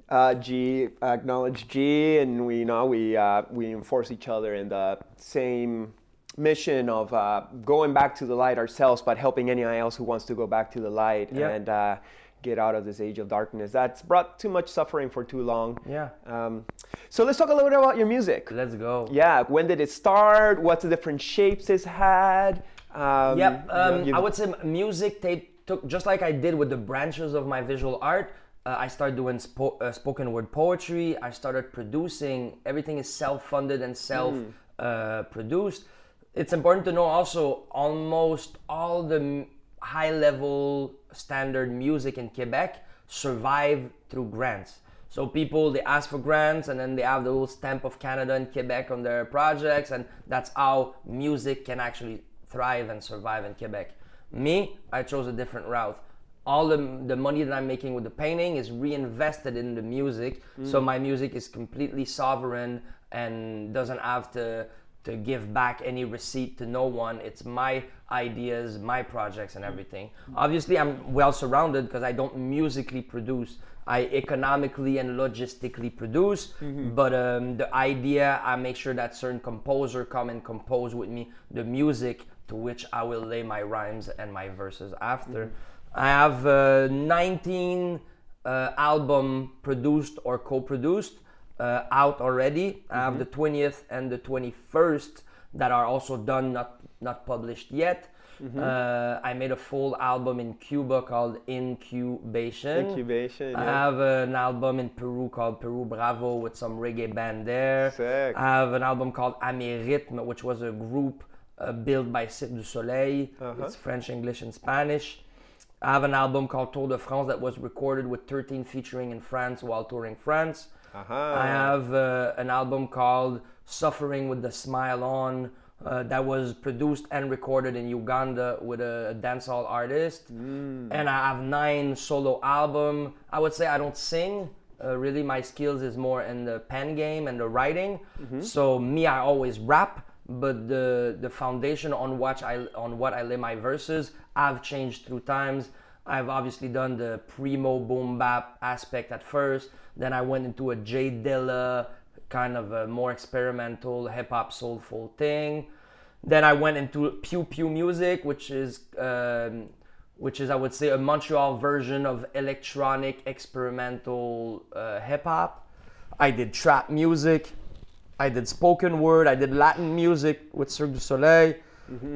uh, G acknowledge G, and we you know we uh, we enforce each other in the same mission of uh, going back to the light ourselves, but helping anyone else who wants to go back to the light and uh, get out of this age of darkness that's brought too much suffering for too long. Yeah. Um, so let's talk a little bit about your music. Let's go. Yeah, when did it start? What's the different shapes it's had? Um, Yep. Um, you've- I would say music tape took just like I did with the branches of my visual art. Uh, I started doing spo- uh, spoken word poetry. I started producing. Everything is self-funded and self-produced. It's important to know also almost all the high-level standard music in Quebec survive through grants. So people they ask for grants and then they have the little stamp of Canada and Quebec on their projects, and that's how music can actually thrive and survive in Quebec. Me, I chose a different route. All the, the money that I'm making with the painting is reinvested in the music, mm. so my music is completely sovereign and doesn't have to to give back any receipt to no one. It's my ideas, my projects, and everything. Obviously, I'm well surrounded because I don't musically produce. I economically and logistically produce, but um, the idea, I make sure that certain composer come and compose with me the music to which I will lay my rhymes and my verses after. I have uh, 19 uh, album produced or co-produced uh, out already. I have the 20th and the 21st that are also done, not not published yet. Uh, I made a full album in Cuba called Incubation. Incubation, I have an album in Peru called Peru Bravo with some reggae band there. Sick. I have an album called Amérythme, which was a group uh, built by Cirque du Soleil. Uh-huh. It's French, English, and Spanish. I have an album called Tour de France that was recorded with 13 featuring in France while touring France. Uh-huh. I have uh, an album called Suffering with the Smile On uh, that was produced and recorded in Uganda with a dancehall artist. And I have nine solo album. I would say I don't sing. Uh, really, my skills is more in the pen game and the writing. So me, I always rap, but the the foundation on what I on what I lay my verses, I've changed through times. I've obviously done the primo boom bap aspect at first. Then I went into a Jay Dilla kind of a more experimental hip hop soulful thing. Then I went into piu piu music, which is um, which is I would say a Montreal version of electronic experimental uh, hip hop. I did trap music. I did spoken word. I did Latin music with Cirque du Soleil.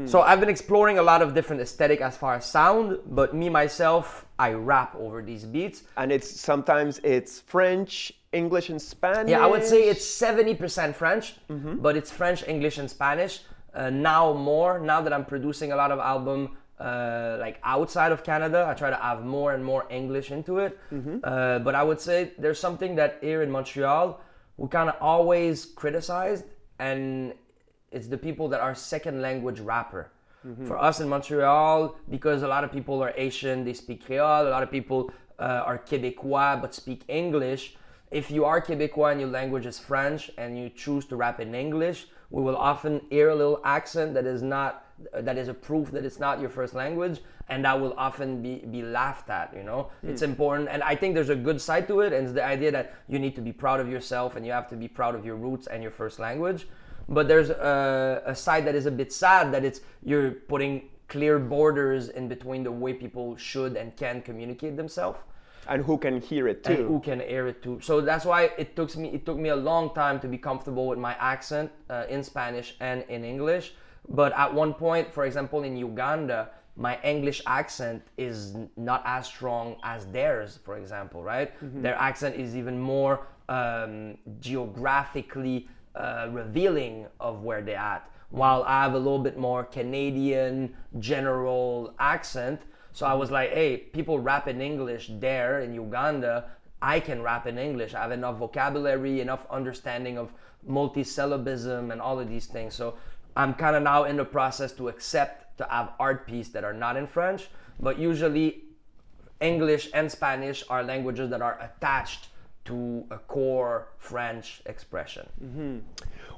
So I've been exploring a lot of different aesthetic as far as sound, but me myself, I rap over these beats. and it's sometimes it's French, English, and Spanish. Yeah, I would say it's 70% French, but it's French, English, and Spanish. Uh, now more, now that I'm producing a lot of album uh, like outside of Canada, I try to have more and more English into it. Uh, but I would say there's something that here in Montreal we kind of always criticized, and it's the people that are second language rapper. For us in Montreal, because a lot of people are Haitian, they speak Creole. A lot of people uh, are Quebecois but speak English. If you are Quebecois and your language is French and you choose to rap in English, we will often hear a little accent that is not that is a proof that it's not your first language and that will often be, be laughed at you know mm. it's important and i think there's a good side to it and it's the idea that you need to be proud of yourself and you have to be proud of your roots and your first language but there's a, a side that is a bit sad that it's you're putting clear borders in between the way people should and can communicate themselves. And who can hear it too. and who can hear it too. So that's why it took me it took me a long time to be comfortable with my accent uh, in spanish and in english. But at one point for example in uganda my english accent is not as strong as theirs for example right? Mm-hmm. their accent is even more um, geographically uh, revealing of where they're at while i have a little bit more canadian general accent so I was like, hey, people rap in English there in Uganda. I can rap in English. I have enough vocabulary, enough understanding of multisyllabism and all of these things. So I'm kind of now in the process to accept to have art pieces that are not in French, but usually English and Spanish are languages that are attached to a core French expression. Mm-hmm.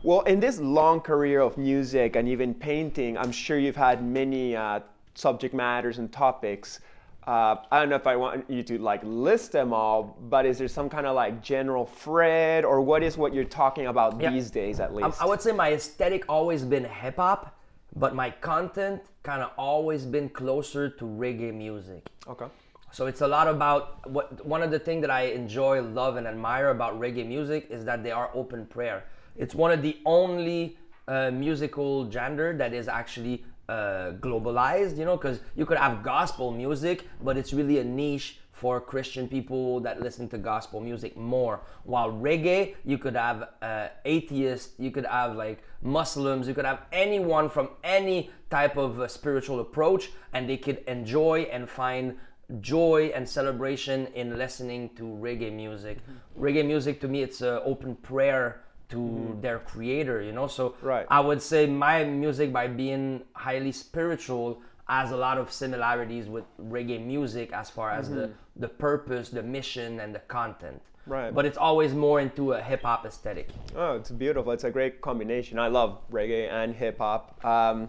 Well, in this long career of music and even painting, I'm sure you've had many uh, subject matters and topics. Uh, I don't know if I want you to like list them all, but is there some kind of like general thread, or what is what you're talking about yeah. these days at least? I, I would say my aesthetic always been hip hop, but my content kind of always been closer to reggae music. Okay. So it's a lot about what one of the things that I enjoy, love, and admire about reggae music is that they are open prayer. It's one of the only uh, musical genre that is actually uh, globalized, you know, because you could have gospel music, but it's really a niche for Christian people that listen to gospel music more. While reggae, you could have uh, atheists, you could have like Muslims, you could have anyone from any type of uh, spiritual approach, and they could enjoy and find joy and celebration in listening to reggae music. Mm-hmm. Reggae music to me, it's an open prayer to mm-hmm. their creator you know so right. i would say my music by being highly spiritual has a lot of similarities with reggae music as far as mm-hmm. the the purpose the mission and the content right but it's always more into a hip-hop aesthetic oh it's beautiful it's a great combination i love reggae and hip-hop um,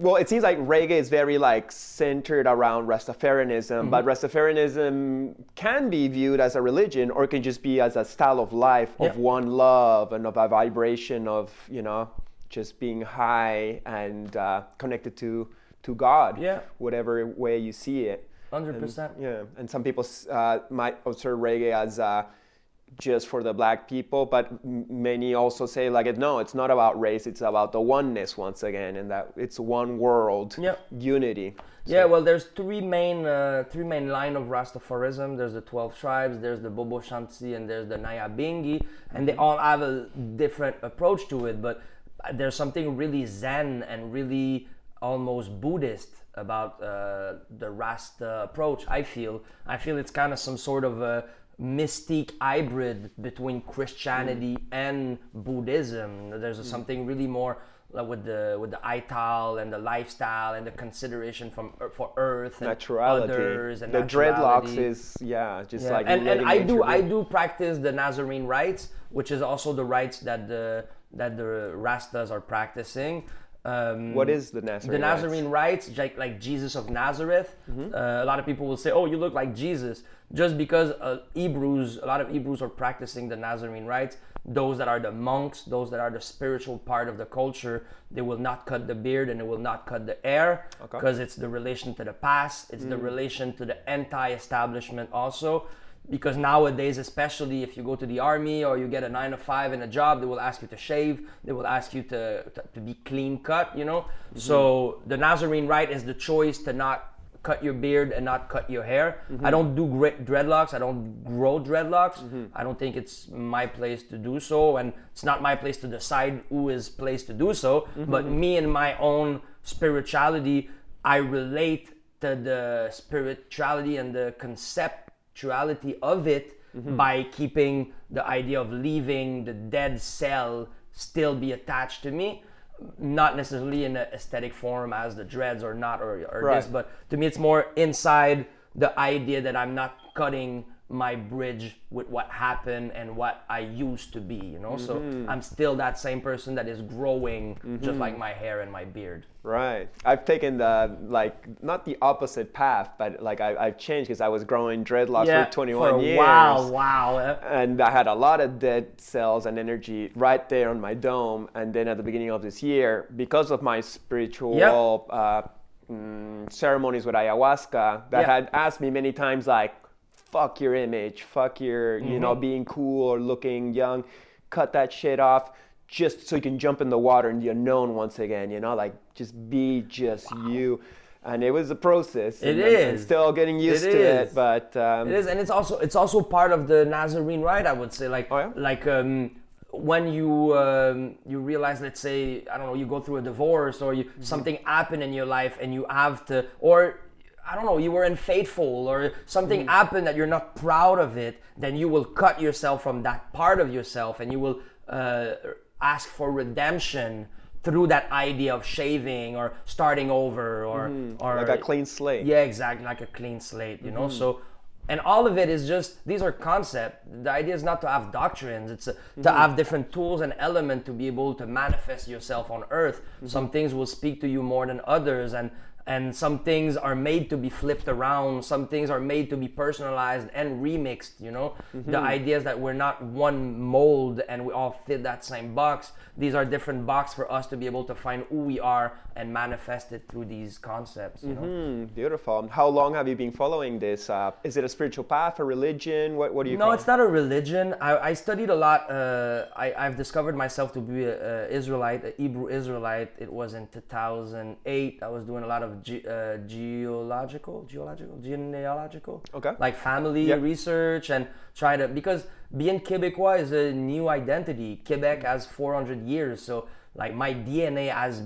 well, it seems like reggae is very like centered around Rastafarianism, mm-hmm. but Rastafarianism can be viewed as a religion, or it can just be as a style of life of one love and of a vibration of you know just being high and uh, connected to to God. Yeah. Whatever way you see it. Hundred percent. Yeah, and some people uh, might observe reggae as uh, just for the black people, but many also say like, no, it's not about race. It's about the oneness once again, and that it's one world, yep. unity. So. Yeah, well, there's three main uh, three main line of Rastafarism. There's the twelve tribes, there's the Bobo Shanti, and there's the Nyabingi, and they all have a different approach to it. But there's something really Zen and really almost Buddhist about uh, the Rasta approach. I feel. I feel it's kind of some sort of a mystique hybrid between Christianity mm. and Buddhism. There's mm. something really more like with the with the ital and the lifestyle and the consideration from for Earth and naturality. others and the dreadlocks is yeah just yeah. like and, and I do I do practice the Nazarene rites, which is also the rites that the that the Rastas are practicing. Um, what is the Nazarene? The Nazarene rites, rites like, like Jesus of Nazareth. Mm-hmm. Uh, a lot of people will say, "Oh, you look like Jesus," just because uh, Hebrews, a lot of Hebrews are practicing the Nazarene rites. Those that are the monks, those that are the spiritual part of the culture, they will not cut the beard and they will not cut the hair because okay. it's the relation to the past. It's mm. the relation to the anti-establishment also because nowadays especially if you go to the army or you get a nine to five in a job they will ask you to shave they will ask you to, to, to be clean cut you know mm-hmm. so the nazarene rite is the choice to not cut your beard and not cut your hair mm-hmm. i don't do great dreadlocks i don't grow dreadlocks mm-hmm. i don't think it's my place to do so and it's not my place to decide who is place to do so mm-hmm. but me and my own spirituality i relate to the spirituality and the concept spirituality of it mm-hmm. by keeping the idea of leaving the dead cell still be attached to me not necessarily in an aesthetic form as the dreads or not or, or right. this but to me it's more inside the idea that i'm not cutting my bridge with what happened and what I used to be, you know? So I'm still that same person that is growing just like my hair and my beard. Right. I've taken the like not the opposite path, but like I, I've changed because I was growing dreadlocks for 21 for years. Wow, wow. and I had a lot of dead cells and energy right there on my dome. And then at the beginning of this year, because of my spiritual uh, mm, ceremonies with ayahuasca, that Yeah. had asked me many times, like, "Fuck your image, fuck your, you Mm-hmm. know, being cool or looking young, cut that shit off." Just so you can jump in the water and be unknown once again, you know, like just be just you. And it was a process. It and I'm- I'm still getting used It to is. it, but um, It is, and it's also it's also part of the Nazarene rite. I would say, like Oh, yeah? like um, when you um, you realize, let's say, I don't know, you go through a divorce or you something happened in your life, and you have to, or I don't know, you were unfaithful or something happened that you're not proud of it, then you will cut yourself from that part of yourself, and you will uh, ask for redemption through that idea of shaving or starting over or or like a clean slate. yeah, exactly, like a clean slate, you know. So, and all of it is just these are concepts. The idea is not to have doctrines; it's uh to have different tools and element to be able to manifest yourself on Earth. Some things will speak to you more than others, and and some things are made to be flipped around. Some things are made to be personalized and remixed. You know, the idea is that we're not one mold and we all fit that same box. These are different boxes for us to be able to find who we are and manifest it through these concepts. You know. Mm, beautiful. How long have you been following this? Uh, is it a spiritual path, a religion? What, what do you No, it's it? not a religion. I, I studied a lot. Uh, I, I've discovered myself to be an Israelite, a Hebrew Israelite. It was in 2008. I was doing a lot of ge- uh, geological, geological, genealogical, Okay. like family Yeah. research and try to because being Quebecois is a new identity. Quebec has 400 years, so like my DNA has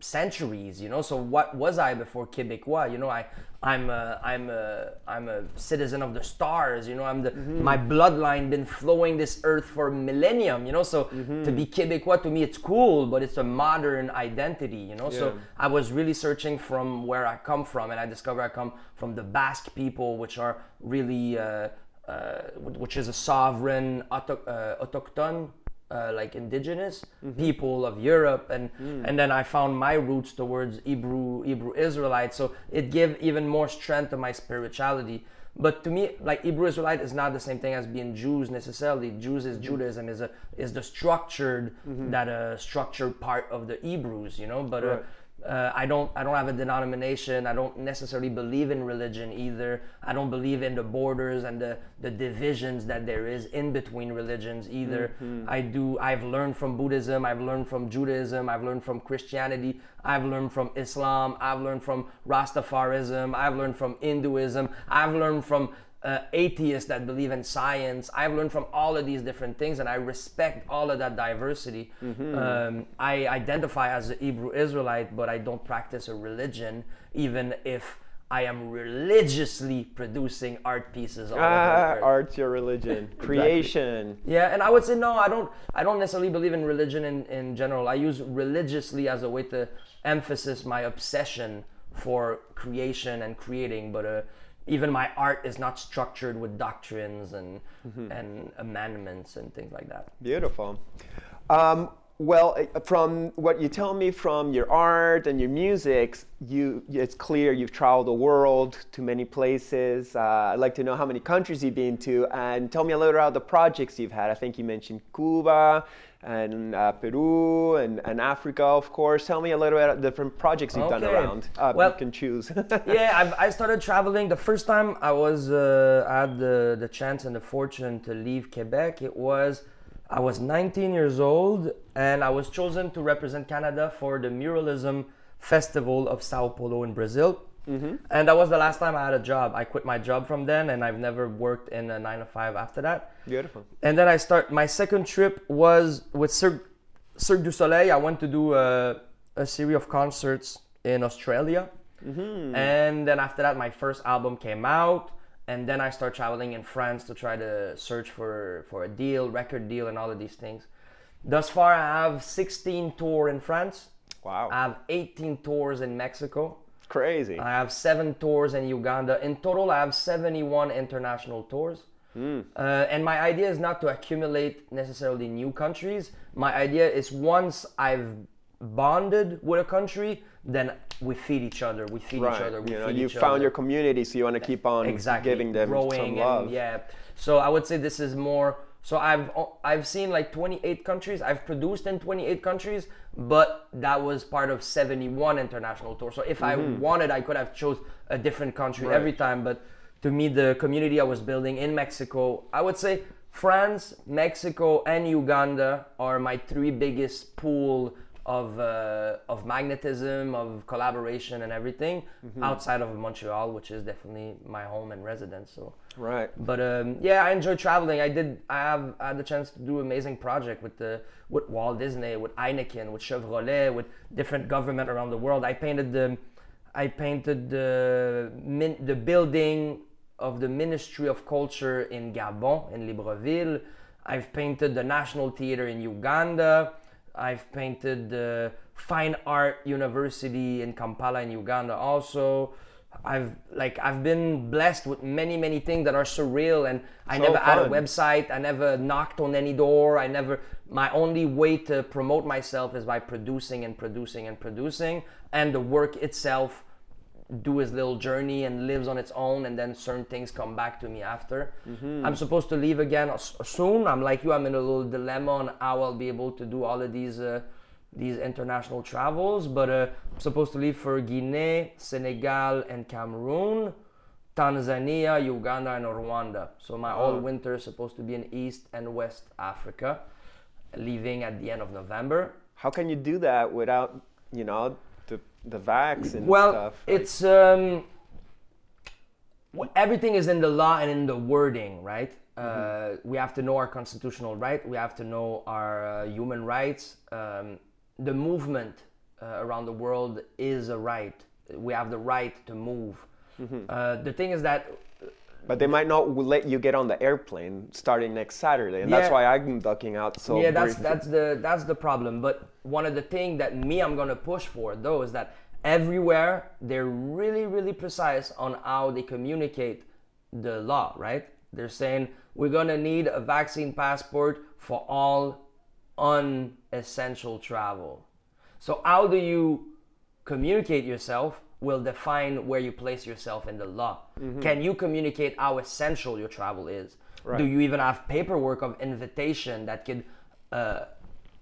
centuries you know? So what was i before quebecois you know? I i'm a i'm a i'm a citizen of the stars you know? I'm the my bloodline been flowing this earth for millennium you know? So to be quebecois to me it's cool but it's a modern identity you know? So i was really searching from where i come from and i discovered i come from the basque people which are really uh, uh, which is a sovereign auto, uh, autochthone uh, like indigenous people of Europe, and and then I found my roots towards Hebrew Hebrew Israelite. So it gave even more strength to my spirituality. But to me, like Hebrew Israelite is not the same thing as being Jews necessarily. Jews is Judaism is a is the structured that uh, structured part of the Hebrews, you know. But uh, Right. uh, Uh, I don't I don't have a denomination. I don't necessarily believe in religion either. I don't believe in the borders and the, the divisions that there is in between religions either. Mm-hmm. I do I've learned from Buddhism, I've learned from Judaism, I've learned from Christianity, I've learned from Islam, I've learned from Rastafarism, I've learned from Hinduism, I've learned from uh, atheists that believe in science. I've learned from all of these different things, and I respect all of that diversity. Um, I identify as a Hebrew Israelite, but I don't practice a religion, even if I am religiously producing art pieces all Ah, art's your religion. Creation. Yeah, and I would say no, I don't I don't necessarily believe in religion in, in general. I use religiously as a way to emphasize my obsession for creation and creating, but uh, even my art is not structured with doctrines and and amendments and things like that. Beautiful. Um, well, uh, from what you tell me from your art and your music, you it's clear you've traveled the world to many places. Uh, I'd like to know how many countries you've been to, and tell me a little about the projects you've had. I think you mentioned Cuba and uh, Peru and, and Africa, of course. Tell me a little bit about the different projects you've done around. Uh, Well- you can choose. yeah, I've, I started traveling. The first time I was, uh, I had the, the chance and the fortune to leave Quebec. It was, I was 19 years old, and I was chosen to represent Canada for the Muralism Festival of Sao Paulo in Brazil. Mm-hmm. And that was the last time I had a job. I quit my job from then, and I've never worked in a nine to five after that. Beautiful. And then I start. My second trip was with Cirque, Cirque du Soleil. I went to do a, a series of concerts in Australia, mm-hmm. and then after that, my first album came out. And then I start traveling in France to try to search for for a deal, record deal, and all of these things. Thus far, I have 16 tour in France. Wow. I have 18 tours in Mexico. Crazy. I have seven tours in Uganda. In total, I have 71 international tours. Hmm. Uh, and my idea is not to accumulate necessarily new countries. My idea is once I've bonded with a country, then we feed each other. We feed each other. We you know, you found other your community, so you want to keep on exactly giving them growing some and love. yeah so i would say this is more so i've i've seen like 28 countries i've produced in 28 countries but that was part of 71 international tour. so if i wanted i could have chose a different country Mm-hmm. Right. every time but to me the community i was building in mexico i would say france mexico and uganda are my three biggest pool of uh, of magnetism, of collaboration, and everything Mm-hmm. outside of Montreal, which is definitely my home and residence. So, Right. but um, yeah, I enjoy traveling. I did. I have I had the chance to do amazing project with the with Walt Disney, with Heineken, with Chevrolet, with different government around the world. I painted the I painted the min, the building of the Ministry of Culture in Gabon in Libreville. I've painted the National Theater in Uganda. I've painted the Fine Art University in Kampala in Uganda also. I've like I've been blessed with many many things that are surreal and I So never had a website. I never knocked on any door. I never my only way to promote myself is by producing and producing and producing and the work itself do his little journey and lives on its own and then certain things come back to me after. I'm supposed to leave again soon. I'm like you i'm in a little dilemma on how i'll be able to do all of these uh, these international travels but uh, i'm supposed to leave for guinea senegal and cameroon tanzania uganda and rwanda. So my all winter is supposed to be in east and west africa leaving at the end of november. How can you do that without, you know, the vax and well stuff? Like, it's um everything is in the law and in the wording right? Uh, we have to know our constitutional right we have to know our uh, human rights um, the movement uh, around the world is a right. We have the right to move. Uh, the thing is that but they might not let you get on the airplane starting next Saturday, and that's why I'm ducking out so. yeah that's brief- that's the that's the problem but one of the things that me i'm gonna push for though is that everywhere they're really really precise on how they communicate the law right? They're saying we're gonna need a vaccine passport for all unessential travel. So how do you communicate yourself will define where you place yourself in the law. Can you communicate how essential your travel is? Do you even have paperwork of invitation that could uh,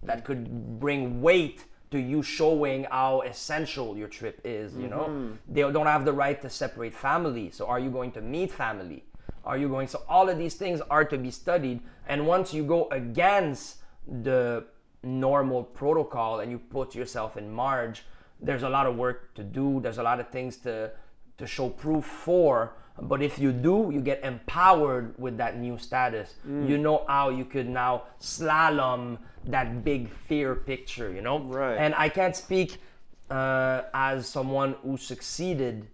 that could bring weight to you showing how essential your trip is? You know, they don't have the right to separate family. So are you going to meet family? Are you going? So all of these things are to be studied. And once you go against the normal protocol and you put yourself in marge, there's a lot of work to do. There's a lot of things to to show proof for. But if you do, you get empowered with that new status. You know how you could now slalom that big fear picture, you know? Right. And I can't speak uh, as someone who succeeded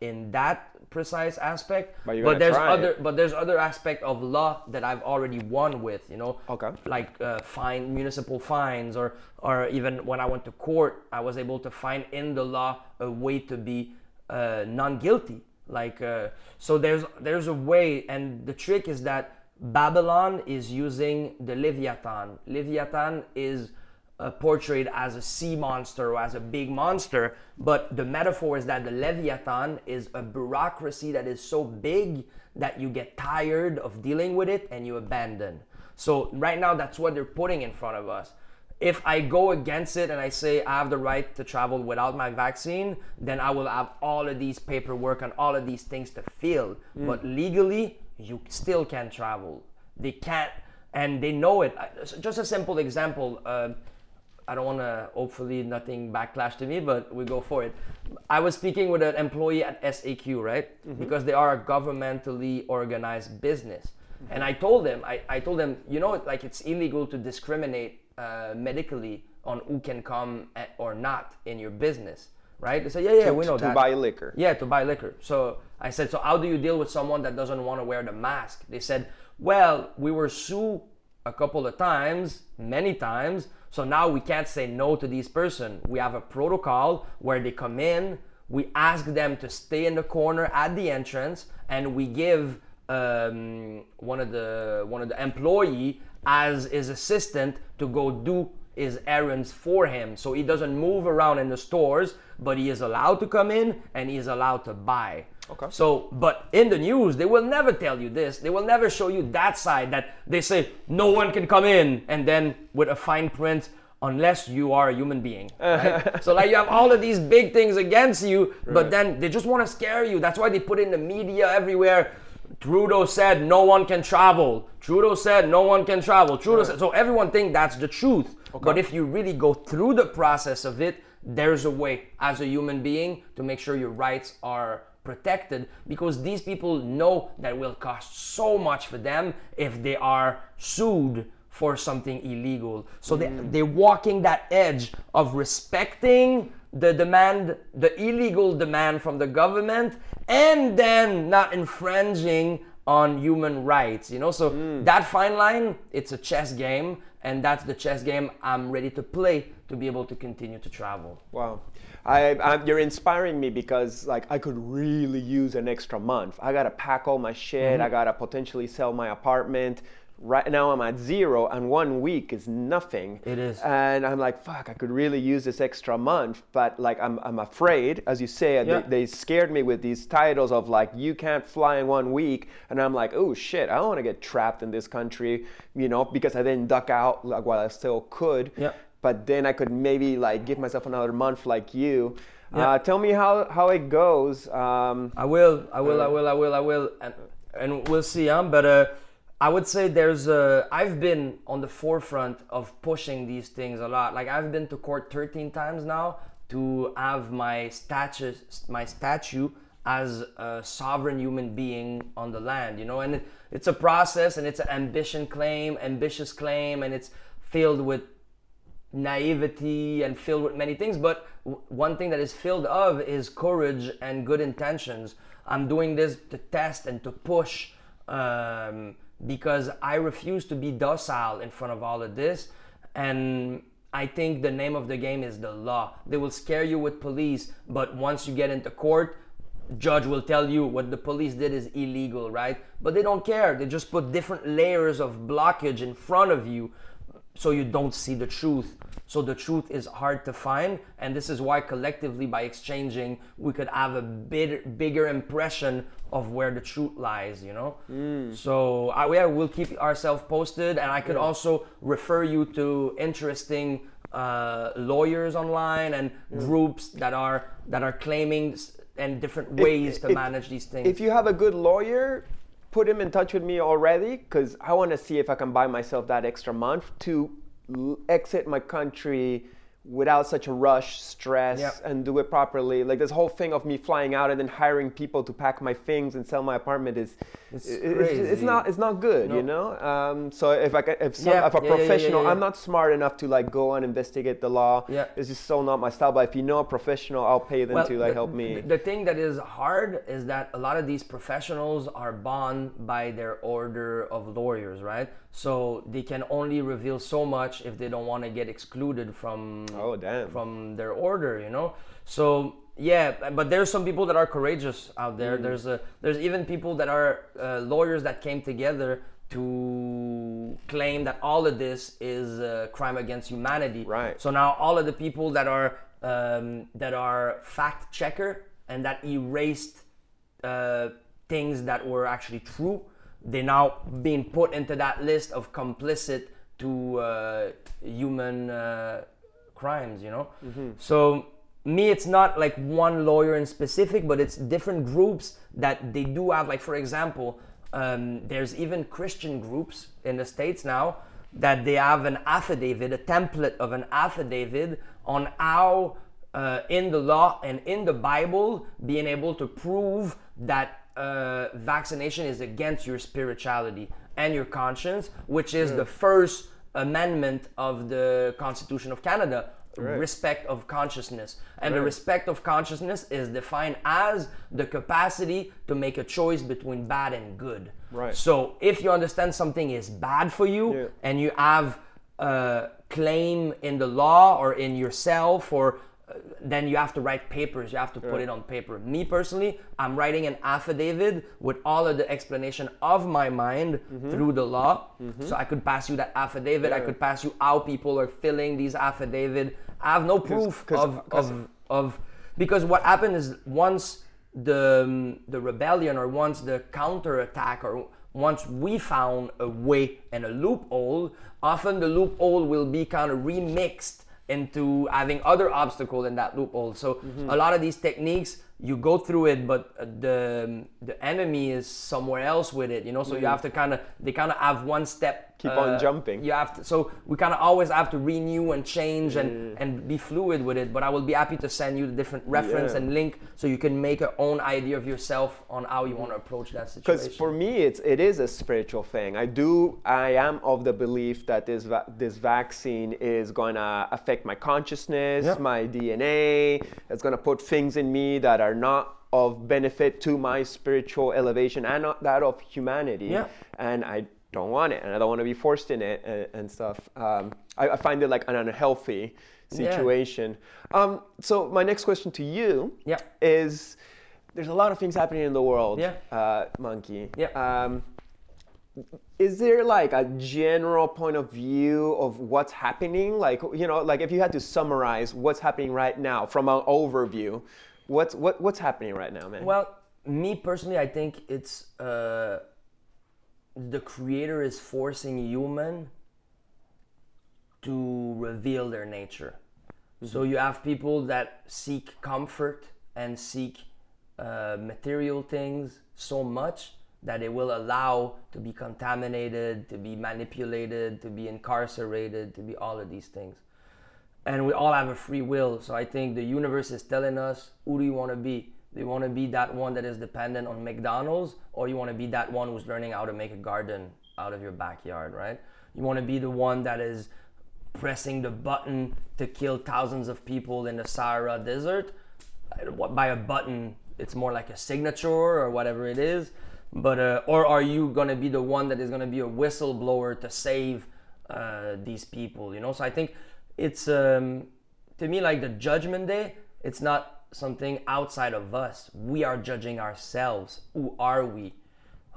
in that precise aspect. But you're gonna there's other it. but there's other aspect of law that I've already won with, you know. Okay. Like uh, fine municipal fines, or or even when I went to court, I was able to find in the law a way to be uh, non-guilty. Like uh, so, there's there's a way, and the trick is that Babylon is using the Leviathan. Leviathan is uh, portrayed as a sea monster or as a big monster, but the metaphor is that the Leviathan is a bureaucracy that is so big that you get tired of dealing with it and you abandon. So, right now, that's what they're putting in front of us. If I go against it and I say I have the right to travel without my vaccine, then I will have all of these paperwork and all of these things to fill. But legally, you still can't travel. They can't, and they know it. Just a simple example. Uh, I don't want to, hopefully, nothing backlash to me, but we go for it. I was speaking with an employee at SAQ, right? Mm-hmm. Because they are a governmentally organized business. Mm-hmm. And I told them, I, I told them, you know, like it's illegal to discriminate uh, medically on who can come a- or not in your business, right? They said, yeah, yeah, we know to that. To buy liquor. Yeah, to buy liquor. So I said, so how do you deal with someone that doesn't want to wear the mask? They said, well, we were sued a couple of times, many times. So now we can't say no to this person. We have a protocol where they come in, we ask them to stay in the corner at the entrance, and we give um, one of the one of the employee as his assistant to go do his errands for him. So he doesn't move around in the stores, but he is allowed to come in and he is allowed to buy. Okay. So, but in the news, they will never tell you this. They will never show you that side that they say no one can come in, and then with a fine print, unless you are a human being. Right? so, like, you have all of these big things against you, but then they just want to scare you. That's why they put in the media everywhere. Trudeau said no one can travel. Trudeau said no one can travel. Trudeau said so everyone think that's the truth. But if you really go through the process of it, there's a way as a human being to make sure your rights are protected because these people know that will cost so much for them if they are sued for something illegal. So they, mm. they're walking that edge of respecting the demand, the illegal demand from the government, and then not infringing on human rights. You know, so mm. that fine line, it's a chess game, and that's the chess game I'm ready to play to be able to continue to travel. Wow. I, I, you're inspiring me because like I could really use an extra month. I gotta pack all my shit. Mm-hmm. I gotta potentially sell my apartment. Right now I'm at zero, and one week is nothing. It is. And I'm like, fuck, I could really use this extra month, but like I'm, I'm afraid, as you say, Yeah. they, they scared me with these titles of like you can't fly in one week, and I'm like, oh shit, I don't want to get trapped in this country, you know, because I didn't duck out like while I still could Yeah. But then I could maybe like give myself another month like you. Yeah. Uh, tell me how, how it goes. Um, I will, I will, I will, I will, I will, and, and we'll see. Huh? But uh, I would say there's a. I've been on the forefront of pushing these things a lot. Like I've been to court 13 times now to have my statue, my statue as a sovereign human being on the land. You know, and it, it's a process, and it's an ambition claim, ambitious claim, and it's filled with naivety and filled with many things but w- one thing that is filled of is courage and good intentions. I'm doing this to test and to push um, because i refuse to be docile in front of all of this and i think the name of the game is the law. They will scare you with police but once you get into court judge will tell you what the police did is illegal right? But they don't care. They just put different layers of blockage in front of you so you don't see the truth. So the truth is hard to find, and this is why collectively, by exchanging, we could have a bit bigger impression of where the truth lies. You know. So I, yeah, we'll keep ourselves posted, and I could also refer you to interesting uh, lawyers online and groups that are that are claiming and different ways to if- manage these things. if you have a good lawyer, put him in touch with me already because I want to see if I can buy myself that extra month to exit my country without such a rush, stress, Yeah. and do it properly. Like this whole thing of me flying out and then hiring people to pack my things and sell my apartment is It's it's, it's not it's not good, you know. Um, so if I if some, Yeah, if a yeah, yeah, yeah, professional, yeah, I'm not smart enough to like go and investigate the law. Yeah. it's just so not my style. But if you know a professional, I'll pay them to like the, help me. The, the thing that is hard is that a lot of these professionals are bound by their order of lawyers, right? So they can only reveal so much if they don't want to get excluded from Oh, damn. from their order, you know. So yeah, but there's some people that are courageous out there. Mm. There's a there's even people that are uh, lawyers that came together to claim that all of this is a crime against humanity. Right. So now all of the people that are um, that are fact checker and that erased uh, things that were actually true, they're now being put into that list of complicit to uh, human uh, crimes. You know. So me, it's not like one lawyer in specific, but it's different groups that they do have. Like for example, um, there's even Christian groups in the states now that they have an affidavit, a template of an affidavit on how uh, in the law and in the Bible being able to prove that uh, vaccination is against your spirituality and your conscience, which is the first amendment of the Constitution of Canada. Respect of consciousness. And the respect of consciousness is defined as the capacity to make a choice between bad and good. Right. So if you understand something is bad for you Yeah. and you have a claim in the law or in yourself or then you have to write papers. You have to put it on paper. Me personally, I'm writing an affidavit with all of the explanation of my mind Mm-hmm. through the law. So I could pass you that affidavit. I could pass you how people are filling these affidavit. I have no proof 'cause- of, 'cause- of of because what happened is once the um, the rebellion or once the counterattack or once we found a way and a loophole, often the loophole will be kind of remixed into having other obstacle in that loophole. So mm-hmm. a lot of these techniques you go through it, but uh, the um, the enemy is somewhere else with it. You know, so you mm. have to kind of they kind of have one step. Keep uh, on jumping. You have to. So we kind of always have to renew and change and mm. and be fluid with it. But I will be happy to send you the different reference Yeah. and link so you can make your own idea of yourself on how you want to approach that situation. Because for me, it's it is a spiritual thing. I do. I am of the belief that this va- this vaccine is gonna affect my consciousness, Yeah. my DNA. It's gonna put things in me that are not of benefit to my spiritual elevation and not that of humanity. Yeah. And I don't want it, and I don't want to be forced in it and, and stuff. Um, I, I find it like an unhealthy Yeah. situation. Um, so my next question to you Yeah. is there's a lot of things happening in the world, Yeah. uh, Monkey. Yeah. Um, is there like a general point of view of what's happening? Like, you know, like if you had to summarize what's happening right now from an overview, what's what, what's happening right now, man? Well, me personally, I think it's uh, the creator is forcing human to reveal their nature. So you have people that seek comfort and seek uh, material things so much that it will allow to be contaminated, to be manipulated, to be incarcerated, to be all of these things and we all have a free will. So I think the universe is telling us who do you want to be? Do you want to be that one that is dependent on McDonald's, or you want to be that one who's learning how to make a garden out of your backyard, right? You want to be the one that is pressing the button to kill thousands of people in the Sahara Desert. By a button, it's more like a signature or whatever it is. But uh, or are you gonna be the one that is gonna be a whistleblower to save uh, these people? You know. So I think it's um, to me like the judgment day. It's not something outside of us. We are judging ourselves. Who are we?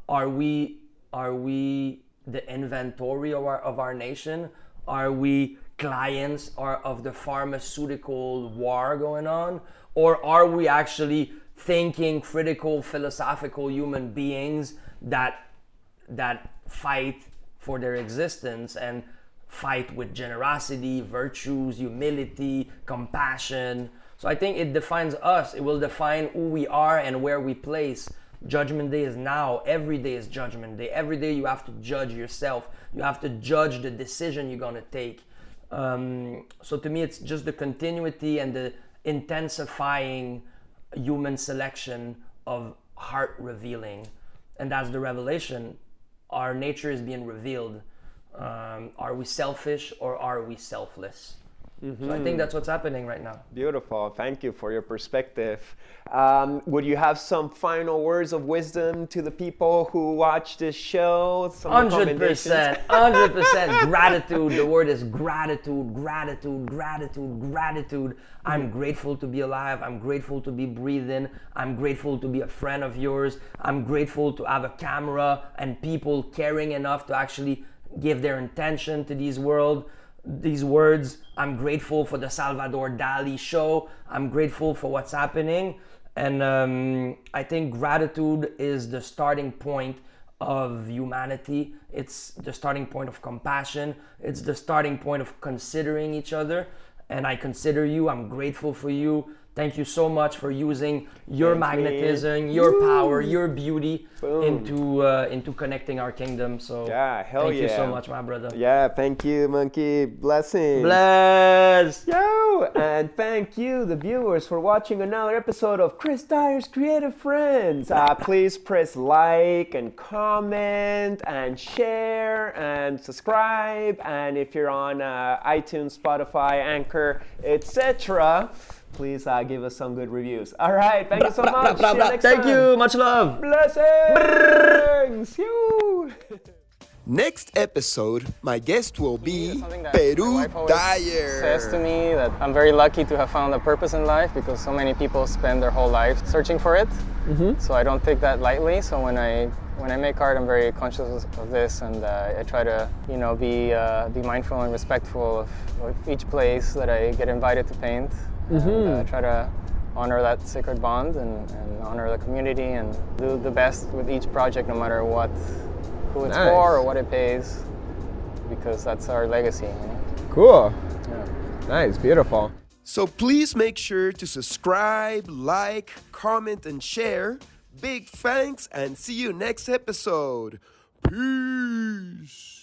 Are we are we the inventory of our of our nation? Are we clients are of the pharmaceutical war going on? Or are we actually thinking, critical, philosophical human beings that that fight for their existence and fight with generosity, virtues, humility, compassion. So I think it defines us. It will define who we are and where we place. Judgment Day is now. Every day is Judgment Day. Every day you have to judge yourself. You have to judge the decision you're gonna take. Um, so to me, it's just the continuity and the intensifying human selection of heart revealing, and that's the revelation. Our nature is being revealed. Um, are we selfish or are we selfless? So I think that's what's happening right now. Beautiful. Thank you for your perspective. Um, would you have some final words of wisdom to the people who watch this show? Some Hundred percent, hundred percent gratitude. The word is gratitude, gratitude, gratitude, gratitude. I'm grateful to be alive. I'm grateful to be breathing. I'm grateful to be a friend of yours. I'm grateful to have a camera and people caring enough to actually give their intention to these world these words. I'm grateful for the Salvador Dali show. I'm grateful for what's happening. And um, I think gratitude is the starting point of humanity. It's the starting point of compassion. It's the starting point of considering each other. And I consider you. I'm grateful for you. Thank you so much for using your Thanks, magnetism, your power, your beauty Boom. into uh, into connecting our kingdom. So Yeah, hell thank you so much, my brother. Yeah, thank you, Monkey. Blessings. Bless. Yo! And thank you, the viewers, for watching another episode of Chris Dyer's Creative Friends. Uh, please press like and comment and share and subscribe. And if you're on uh, iTunes, Spotify, Anchor, etc., please uh, give us some good reviews. All right, thank you so Blah, blah, much. blah, See you Thank time. you. Much love. Blessings. Yoo. Next episode, my guest will be Peru my Dyer. says to me that I'm very lucky to have found a purpose in life because so many people spend their whole life searching for it. So I don't take that lightly. So when I when I make art, I'm very conscious of this, and uh, I try to you know be uh, be mindful and respectful of, of each place that I get invited to paint. And uh, try to honor that sacred bond and, and honor the community and do the best with each project, no matter what who it's Nice. for or what it pays, because that's our legacy. You know? Cool. Yeah. Nice. Beautiful. So please make sure to subscribe, like, comment, and share. Big thanks and see you next episode. Peace.